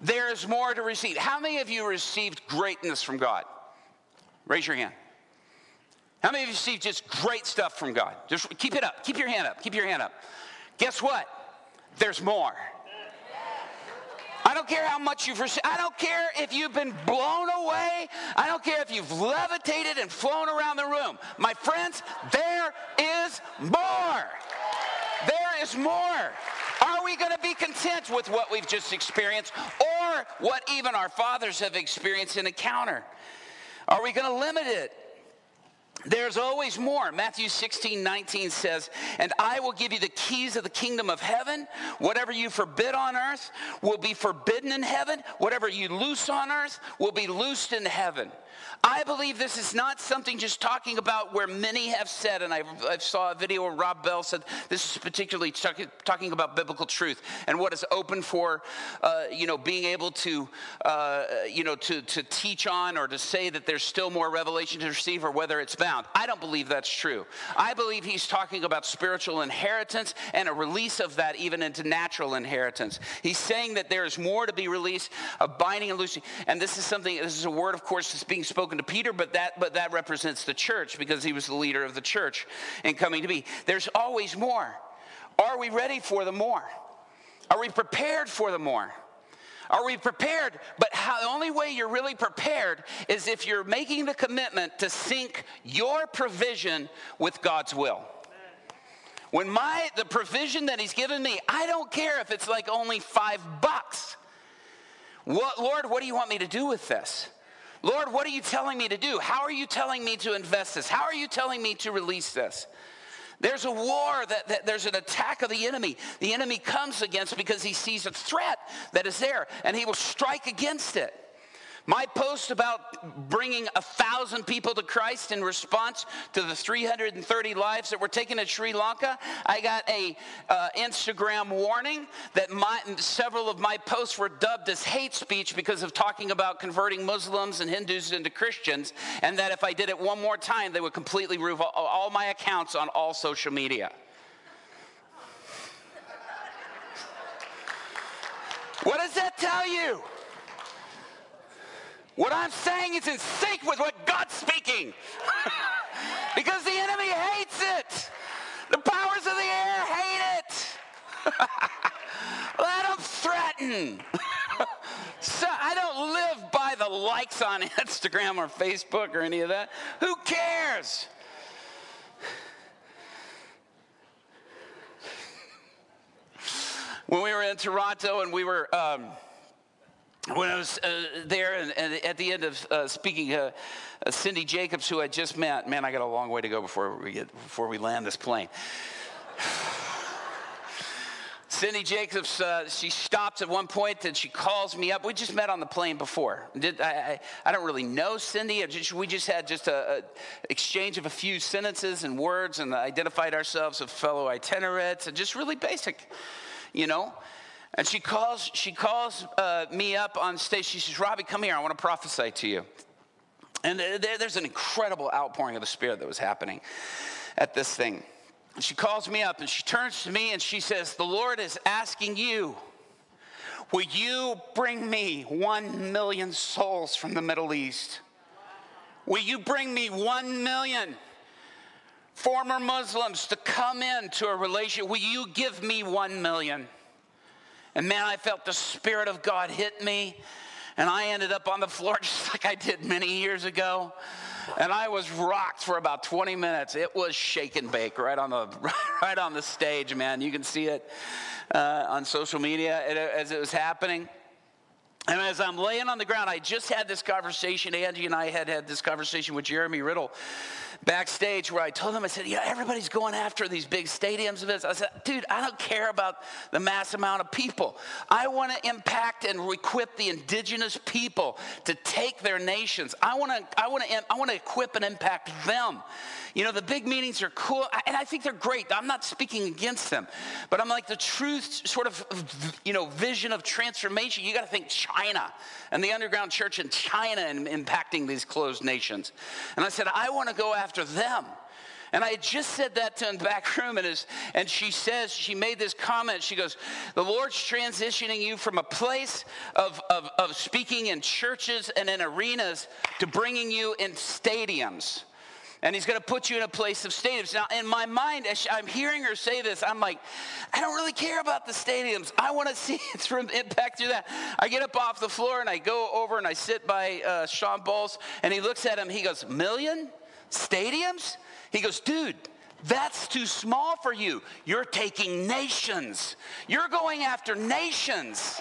There is more to receive. How many of you received greatness from God? Raise your hand. How many of you received just great stuff from God? Just keep it up. Keep your hand up. Keep your hand up. Guess what? There's more. I don't care how much you've received. I don't care if you've been blown away. I don't care if you've levitated and flown around the room. My friends, there is more. There is more. Are we going to be content with what we've just experienced or what even our fathers have experienced and encountered? Are we going to limit it? There's always more. Matthew 16, 19 says, And I will give you the keys of the kingdom of heaven. Whatever you forbid on earth will be forbidden in heaven. Whatever you loose on earth will be loosed in heaven. I believe this is not something just talking about where many have said, and I, I saw a video where Rob Bell said this is particularly talk, talking about biblical truth and what is open for, uh, you know, being able to, uh, you know, to, to teach on or to say that there's still more revelation to receive or whether it's bound. I don't believe that's true. I believe he's talking about spiritual inheritance and a release of that even into natural inheritance. He's saying that there is more to be released of binding and loosing. And this is something, this is a word, of course, that's being spoken to Peter, but that, but that represents the church because he was the leader of the church and coming to be. There's always more. Are we ready for the more? Are we prepared for the more? Are we prepared? But how, the only way you're really prepared is if you're making the commitment to sync your provision with God's will. When my the provision that He's given me, I don't care if it's like only five bucks. What, Lord, what do you want me to do with this? Lord, what are you telling me to do? How are you telling me to invest this? How are you telling me to release this? There's a war, that, that, there's an attack of the enemy. The enemy comes against because he sees a threat that is there, and he will strike against it. My post about bringing a thousand people to Christ in response to the 330 lives that were taken in Sri Lanka, I got a uh, Instagram warning that my, several of my posts were dubbed as hate speech because of talking about converting Muslims and Hindus into Christians, and that if I did it one more time, they would completely remove all, all my accounts on all social media. What does that tell you? What I'm saying is in sync with what God's speaking. because the enemy hates it. The powers of the air hate it. Let them threaten. so I don't live by the likes on Instagram or Facebook or any of that. Who cares? when we were in Toronto and we were. Um, when I was uh, there and, and, at the end of uh, speaking, uh, Cindy Jacobs, who I just met, man, I got a long way to go before we get before we land this plane. Cindy Jacobs, uh, she stops at one point and she calls me up. We just met on the plane before. Did, I, I, I, don't really know Cindy. Just, we just had just a, a, exchange of a few sentences and words and identified ourselves as fellow itinerates and just really basic, you know. And she calls, she calls uh, me up on stage. She says, Robby, come here. I want to prophesy to you. And there, there's an incredible outpouring of the Spirit that was happening at this thing. And she calls me up and she turns to me and she says, The Lord is asking you, will you bring me one million souls from the Middle East? Will you bring me one million former Muslims to come into a relationship? Will you give me one million? And man, I felt the Spirit of God hit me. And I ended up on the floor just like I did many years ago. And I was rocked for about 20 minutes. It was shake and bake right on the, right on the stage, man. You can see it uh, on social media as it was happening. And as I'm laying on the ground, I just had this conversation. Angie and I had had this conversation with Jeremy Riddle backstage where I told him, I said, yeah, everybody's going after these big stadiums. This. I said, dude, I don't care about the mass amount of people. I want to impact and equip the indigenous people to take their nations. I want to, I want to, I want to equip and impact them. You know, the big meetings are cool, and I think they're great. I'm not speaking against them, but I'm like the truth sort of, you know, vision of transformation. You got to think China and the underground church in China and impacting these closed nations. And I said, I want to go after them. And I had just said that to in the back room, and, his, and she says, she made this comment. She goes, The Lord's transitioning you from a place of, of, of speaking in churches and in arenas to bringing you in stadiums. And he's going to put you in a place of stadiums. Now, in my mind, as I'm hearing her say this, I'm like, I don't really care about the stadiums. I want to see its from impact through that. I get up off the floor and I go over and I sit by uh, Shawn Bolz, and he looks at him. He goes, Million stadiums? He goes, Dude, that's too small for you. You're taking nations. You're going after nations.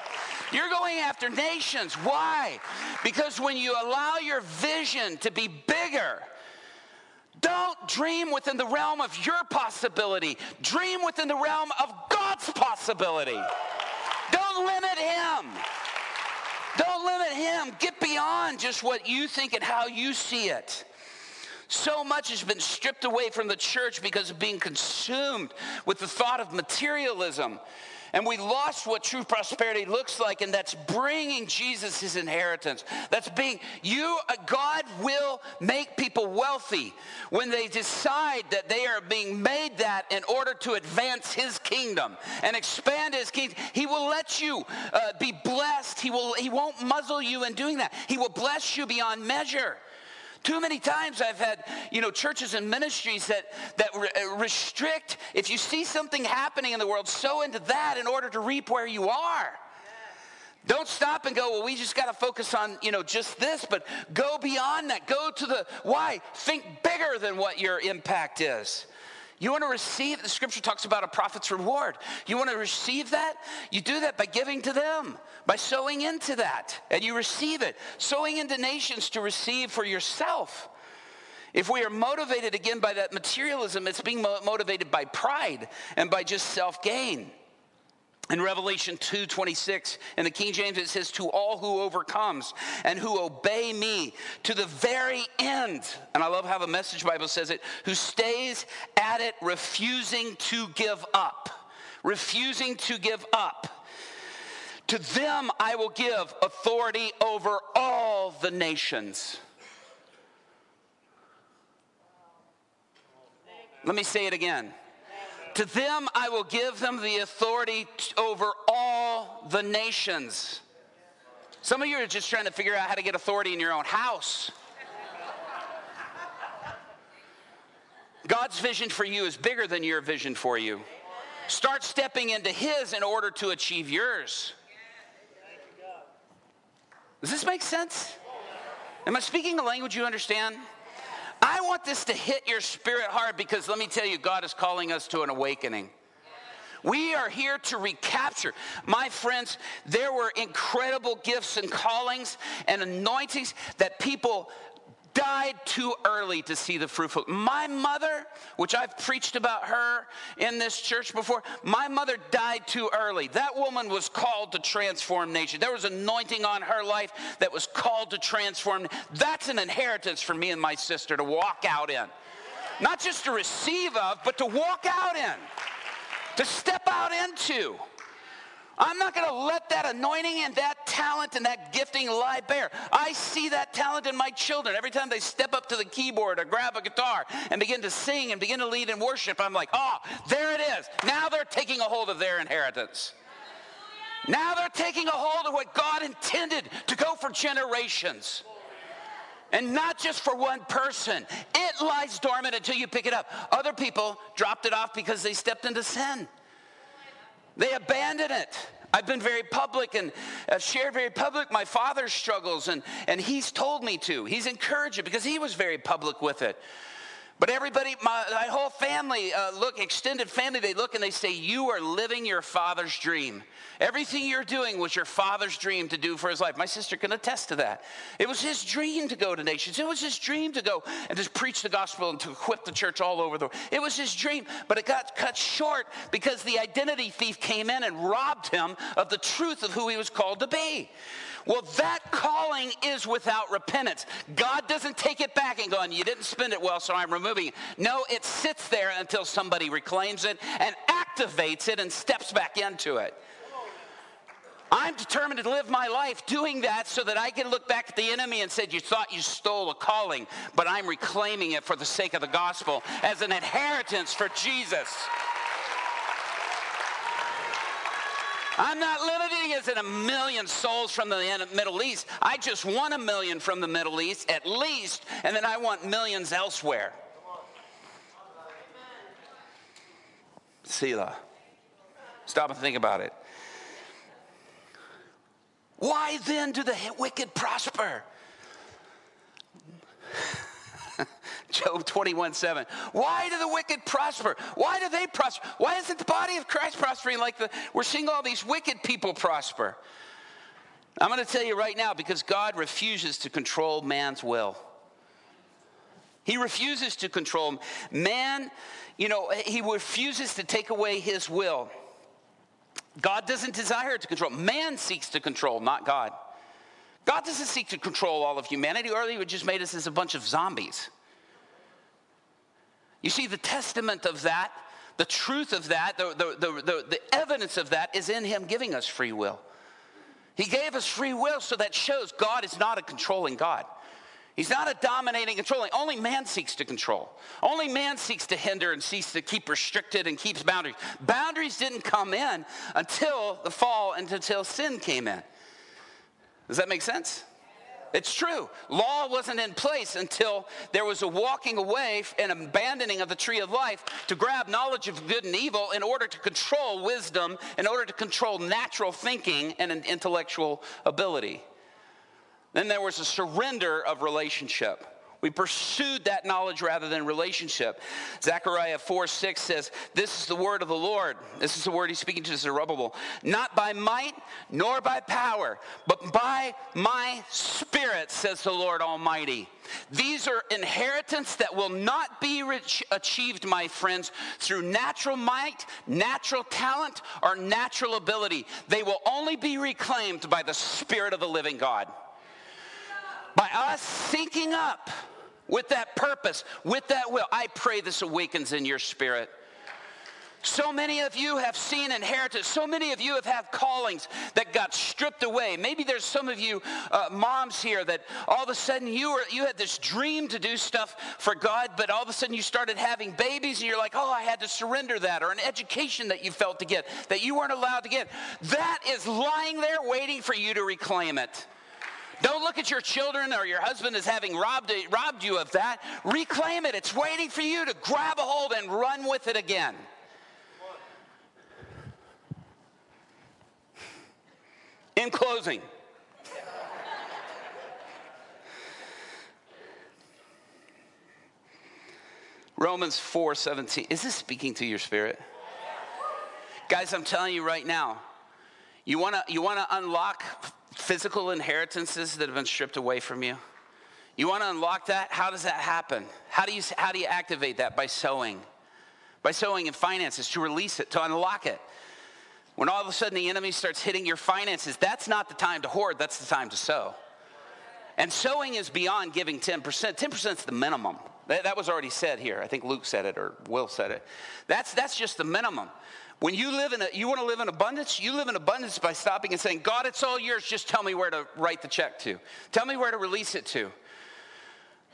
You're going after nations. Why? Because when you allow your vision to be bigger, don't dream within the realm of your possibility. Dream within the realm of God's possibility. Don't limit Him. Don't limit Him. Get beyond just what you think and how you see it. So much has been stripped away from the church because of being consumed with the thought of materialism. And we lost what true prosperity looks like, and that's bringing Jesus his inheritance. That's being, you, uh, God will make people wealthy when they decide that they are being made that in order to advance his kingdom and expand his kingdom. He will let you uh, be blessed. He, will, he won't muzzle you in doing that. He will bless you beyond measure. Too many times I've had, you know, churches and ministries that, that re- uh, restrict, if you see something happening in the world, sow into that in order to reap where you are. Don't stop and go, well, we just got to focus on, you know, just this, but go beyond that. Go to the why. Think bigger than what your impact is. You want to receive, the scripture talks about a prophet's reward. You want to receive that? You do that by giving to them, by sowing into that, and you receive it. Sowing into nations to receive for yourself. If we are motivated again by that materialism, it's being motivated by pride and by just self gain. In Revelation 2:26 in the King James it says to all who overcomes and who obey me to the very end. And I love how the message Bible says it, who stays at it refusing to give up. Refusing to give up. To them I will give authority over all the nations. Let me say it again. To them I will give them the authority over all the nations. Some of you are just trying to figure out how to get authority in your own house. God's vision for you is bigger than your vision for you. Start stepping into His in order to achieve yours. Does this make sense? Am I speaking a language you understand? I want this to hit your spirit hard because let me tell you, God is calling us to an awakening. We are here to recapture. My friends, there were incredible gifts and callings and anointings that people died too early to see the fruitful. My mother, which I've preached about her in this church before, my mother died too early. That woman was called to transform nations. There was anointing on her life that was called to transform. That's an inheritance for me and my sister to walk out in. Not just to receive of, but to walk out in, to step out into. I'm not going to let that anointing and that talent and that gifting lie bare. I see that talent in my children. Every time they step up to the keyboard or grab a guitar and begin to sing and begin to lead in worship, I'm like, oh, there it is. Now they're taking a hold of their inheritance. Now they're taking a hold of what God intended to go for generations. And not just for one person. It lies dormant until you pick it up. Other people dropped it off because they stepped into sin. They abandon it. I've been very public and I've shared very public my father's struggles, and, and he's told me to. He's encouraged it because he was very public with it. But everybody, my, my whole family, uh, look, extended family, they look and they say, You are living your father's dream. Everything you're doing was your father's dream to do for his life. My sister can attest to that. It was his dream to go to nations. It was his dream to go and just preach the gospel and to equip the church all over the world. It was his dream, but it got cut short because the identity thief came in and robbed him of the truth of who he was called to be. Well, that calling is without repentance. God doesn't take it back and go, you didn't spend it well, so I'm removing it. No, it sits there until somebody reclaims it and activates it and steps back into it. I'm determined to live my life doing that so that I can look back at the enemy and say, You thought you stole a calling, but I'm reclaiming it for the sake of the gospel as an inheritance for Jesus. I'm not limiting it to a million souls from the Middle East. I just want a million from the Middle East at least, and then I want millions elsewhere. Selah. Stop and think about it. Why then do the wicked prosper? Job 21 7. Why do the wicked prosper? Why do they prosper? Why isn't the body of Christ prospering like the, we're seeing all these wicked people prosper? I'm going to tell you right now because God refuses to control man's will. He refuses to control man, you know, he refuses to take away his will. God doesn't desire to control. Man seeks to control, not God. God doesn't seek to control all of humanity. or he would just made us as a bunch of zombies. You see, the testament of that, the truth of that, the, the, the, the, evidence of that is in Him giving us free will. He gave us free will, so that shows God is not a controlling God. He's not a dominating, controlling. Only man seeks to control. Only man seeks to hinder and seeks to keep restricted and keeps boundaries. Boundaries didn't come in until the fall and until sin came in. Does that make sense? It's true. Law wasn't in place until there was a walking away and abandoning of the tree of life to grab knowledge of good and evil in order to control wisdom, in order to control natural thinking and an intellectual ability. Then there was a surrender of relationship. We pursued that knowledge rather than relationship. Zechariah 4 6 says, This is the word of the Lord. This is the word he's speaking to Zerubbabel. Not by might nor by power, but by my spirit, says the Lord Almighty. These are inheritance that will not be rich, achieved, my friends, through natural might, natural talent, or natural ability. They will only be reclaimed by the Spirit of the living God by us syncing up with that purpose, with that will. I pray this awakens in your spirit. So many of you have seen inheritance. So many of you have had callings that got stripped away. Maybe there's some of you uh, moms here that all of a sudden you were you had this dream to do stuff for God, but all of a sudden you started having babies and you're like, oh, I had to surrender that, or an education that you felt to get that you weren't allowed to get. That is lying there waiting for you to reclaim it. Don't look at your children or your husband as having robbed, robbed you of that. Reclaim it. It's waiting for you to grab a hold and run with it again. In closing, Romans 4 17. Is this speaking to your spirit? Guys, I'm telling you right now, you wanna, you wanna unlock physical inheritances that have been stripped away from you? You wanna unlock that? How does that happen? How do you, how do you activate that? By sowing. By sowing in finances, to release it, to unlock it. When all of a sudden the enemy starts hitting your finances, that's not the time to hoard, that's the time to sow. And sowing is beyond giving 10%. 10% is the minimum. That, that, was already said here. I think Luke said it or Will said it. That's, that's just the minimum. When you live in a, you want to live in abundance, you live in abundance by stopping and saying, God, it's all yours. Just tell me where to write the check to. Tell me where to release it to.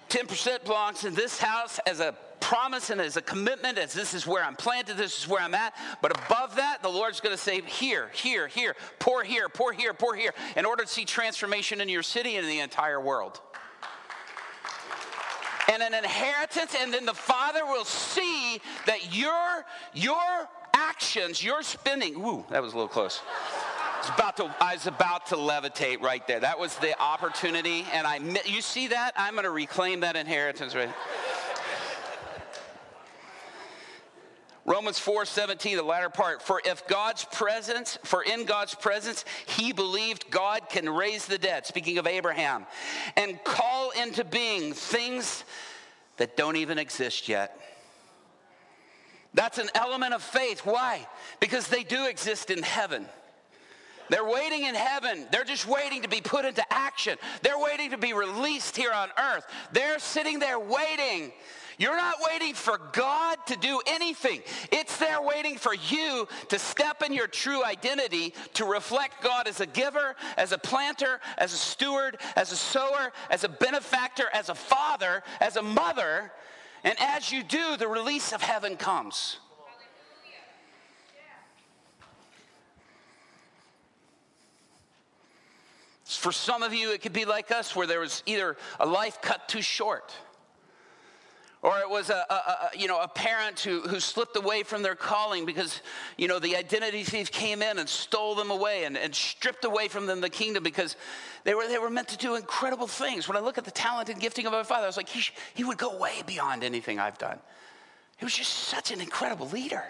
10% belongs in this house as a promise and as a commitment, as this is where I'm planted, this is where I'm at. But above that, the Lord's going to say, here, here, here, pour here, pour here, pour here, in order to see transformation in your city and in the entire world. And an inheritance, and then the Father will see that your, your actions, your spending, woo, that was a little close. I was, about to, I was about to levitate right there. That was the opportunity, and I, you see that? I'm going to reclaim that inheritance right. Romans 4 17, the latter part. For if God's presence, for in God's presence, he believed God can raise the dead, speaking of Abraham, and call into being things that don't even exist yet. That's an element of faith. Why? Because they do exist in heaven. They're waiting in heaven. They're just waiting to be put into action. They're waiting to be released here on earth. They're sitting there waiting. You're not waiting for God to do anything. It's there waiting for you to step in your true identity to reflect God as a giver, as a planter, as a steward, as a sower, as a benefactor, as a father, as a mother, and as you do, the release of heaven comes. For some of you, it could be like us, where there was either a life cut too short, or it was a, a, a, you know a parent who, who slipped away from their calling because you know the identity thief came in and stole them away and, and stripped away from them the kingdom because they were they were meant to do incredible things. When I look at the talent and gifting of our father, I was like, he, he would go way beyond anything I've done. He was just such an incredible leader.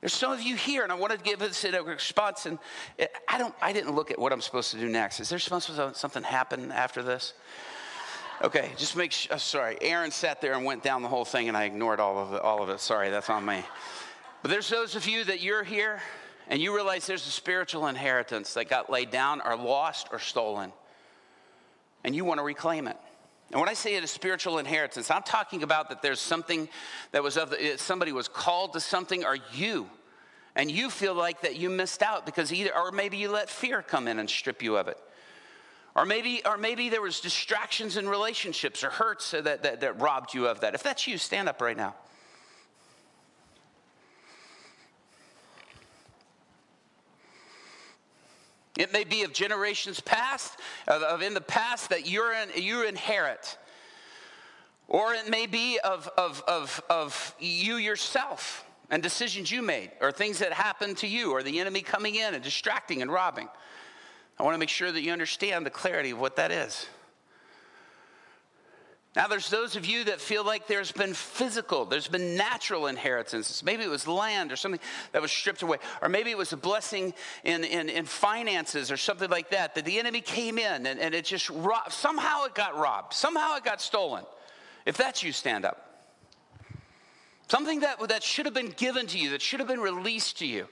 There's some of you here, and I wanted to give this a response. And I don't, I didn't look at what I'm supposed to do next. Is there supposed to something happen after this? Okay, just make sure. Uh, sorry, Aaron sat there and went down the whole thing, and I ignored all of it. All of it. Sorry, that's on me. But there's those of you that you're here, and you realize there's a spiritual inheritance that got laid down, or lost, or stolen, and you want to reclaim it. And when I say it is spiritual inheritance, I'm talking about that there's something that was of the, somebody was called to something, or you, and you feel like that you missed out because either, or maybe you let fear come in and strip you of it. Or maybe, or maybe there was distractions in relationships or hurts that, that, that robbed you of that. If that's you, stand up right now. It may be of generations past, of, of in the past that you're in, you inherit. Or it may be of, of, of, of you yourself and decisions you made, or things that happened to you, or the enemy coming in and distracting and robbing. I want to make sure that you understand the clarity of what that is. Now, there's those of you that feel like there's been physical, there's been natural inheritances. Maybe it was land or something that was stripped away, or maybe it was a blessing in, in, in finances or something like that, that the enemy came in and, and it just robbed. Somehow it got robbed, somehow it got stolen. If that's you, stand up. Something that, that should have been given to you, that should have been released to you.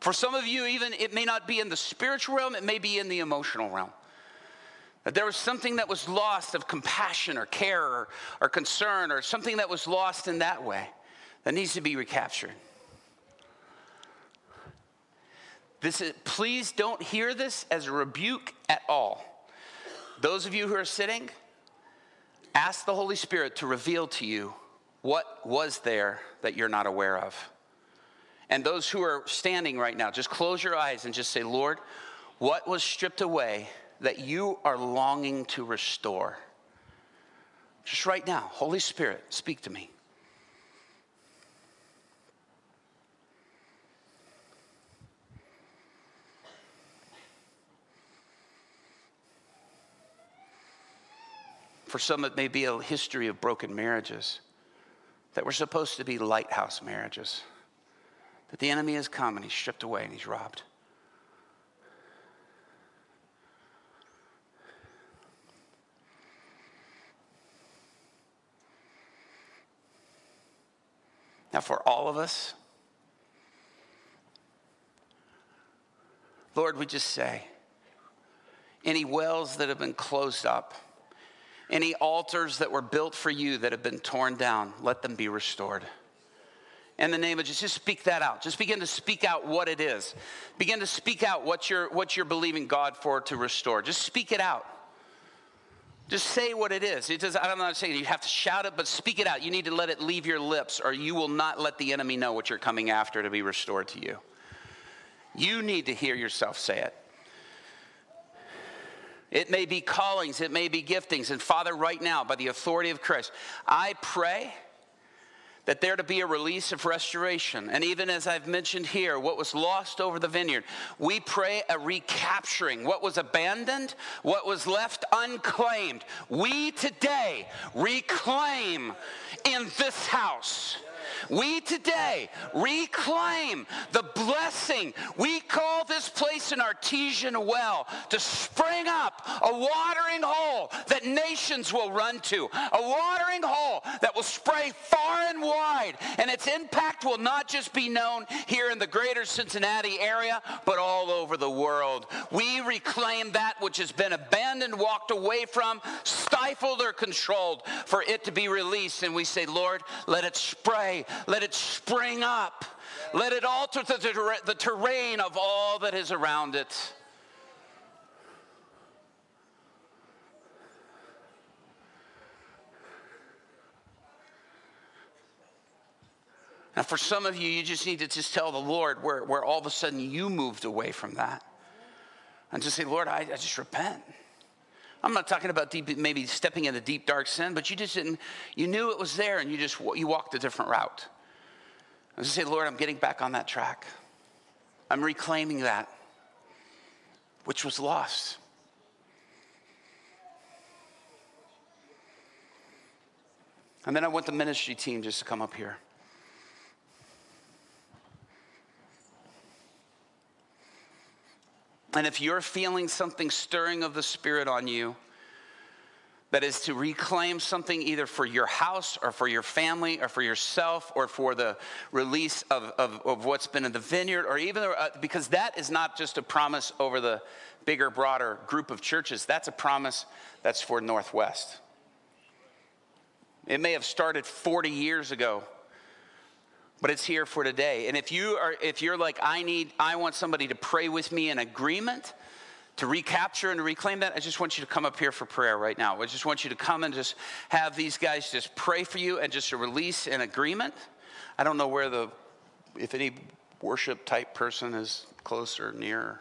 For some of you, even it may not be in the spiritual realm, it may be in the emotional realm. That there was something that was lost of compassion or care or, or concern or something that was lost in that way that needs to be recaptured. This is, please don't hear this as a rebuke at all. Those of you who are sitting, ask the Holy Spirit to reveal to you what was there that you're not aware of. And those who are standing right now, just close your eyes and just say, Lord, what was stripped away that you are longing to restore? Just right now, Holy Spirit, speak to me. For some, it may be a history of broken marriages that were supposed to be lighthouse marriages. That the enemy has come and he's stripped away and he's robbed. Now, for all of us, Lord, we just say, any wells that have been closed up, any altars that were built for you that have been torn down, let them be restored. In the name of Jesus, just speak that out. Just begin to speak out what it is. Begin to speak out what you're, what you're believing God for to restore. Just speak it out. Just say what it is. It does, I'm not saying you have to shout it, but speak it out. You need to let it leave your lips, or you will not let the enemy know what you're coming after to be restored to you. You need to hear yourself say it. It may be callings, it may be giftings. And Father, right now, by the authority of Christ, I pray that there to be a release of restoration. And even as I've mentioned here, what was lost over the vineyard, we pray a recapturing. What was abandoned, what was left unclaimed, we today reclaim in this house. We today reclaim the blessing. We call this place an artesian well to spring up a watering hole that nations will run to, a watering hole that will spray far and wide, and its impact will not just be known here in the greater Cincinnati area, but all over the world. We reclaim that which has been abandoned, walked away from, stifled, or controlled for it to be released. And we say, Lord, let it spray let it spring up. Let it alter the, the terrain of all that is around it. Now, for some of you, you just need to just tell the Lord where, where all of a sudden you moved away from that. And just say, Lord, I, I just repent. I'm not talking about deep, maybe stepping into deep, dark sin, but you just didn't, you knew it was there and you just, you walked a different route. And just say, Lord, I'm getting back on that track. I'm reclaiming that, which was lost. And then I want the ministry team just to come up here. And if you're feeling something stirring of the Spirit on you, that is to reclaim something either for your house or for your family or for yourself or for the release of, of, of what's been in the vineyard or even uh, because that is not just a promise over the bigger, broader group of churches. That's a promise that's for Northwest. It may have started 40 years ago, but it's here for today. And if you are if you're like I need I want somebody to pray with me in agreement, to recapture and to reclaim that, I just want you to come up here for prayer right now. I just want you to come and just have these guys just pray for you and just a release and agreement. I don't know where the if any worship type person is close or near.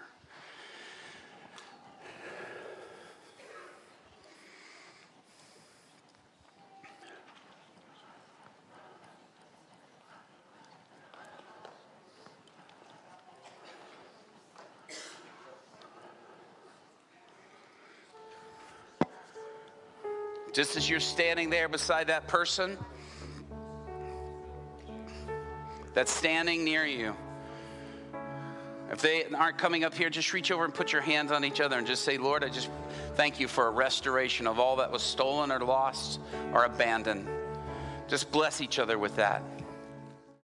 Just as you're standing there beside that person that's standing near you, if they aren't coming up here, just reach over and put your hands on each other and just say, Lord, I just thank you for a restoration of all that was stolen or lost or abandoned. Just bless each other with that.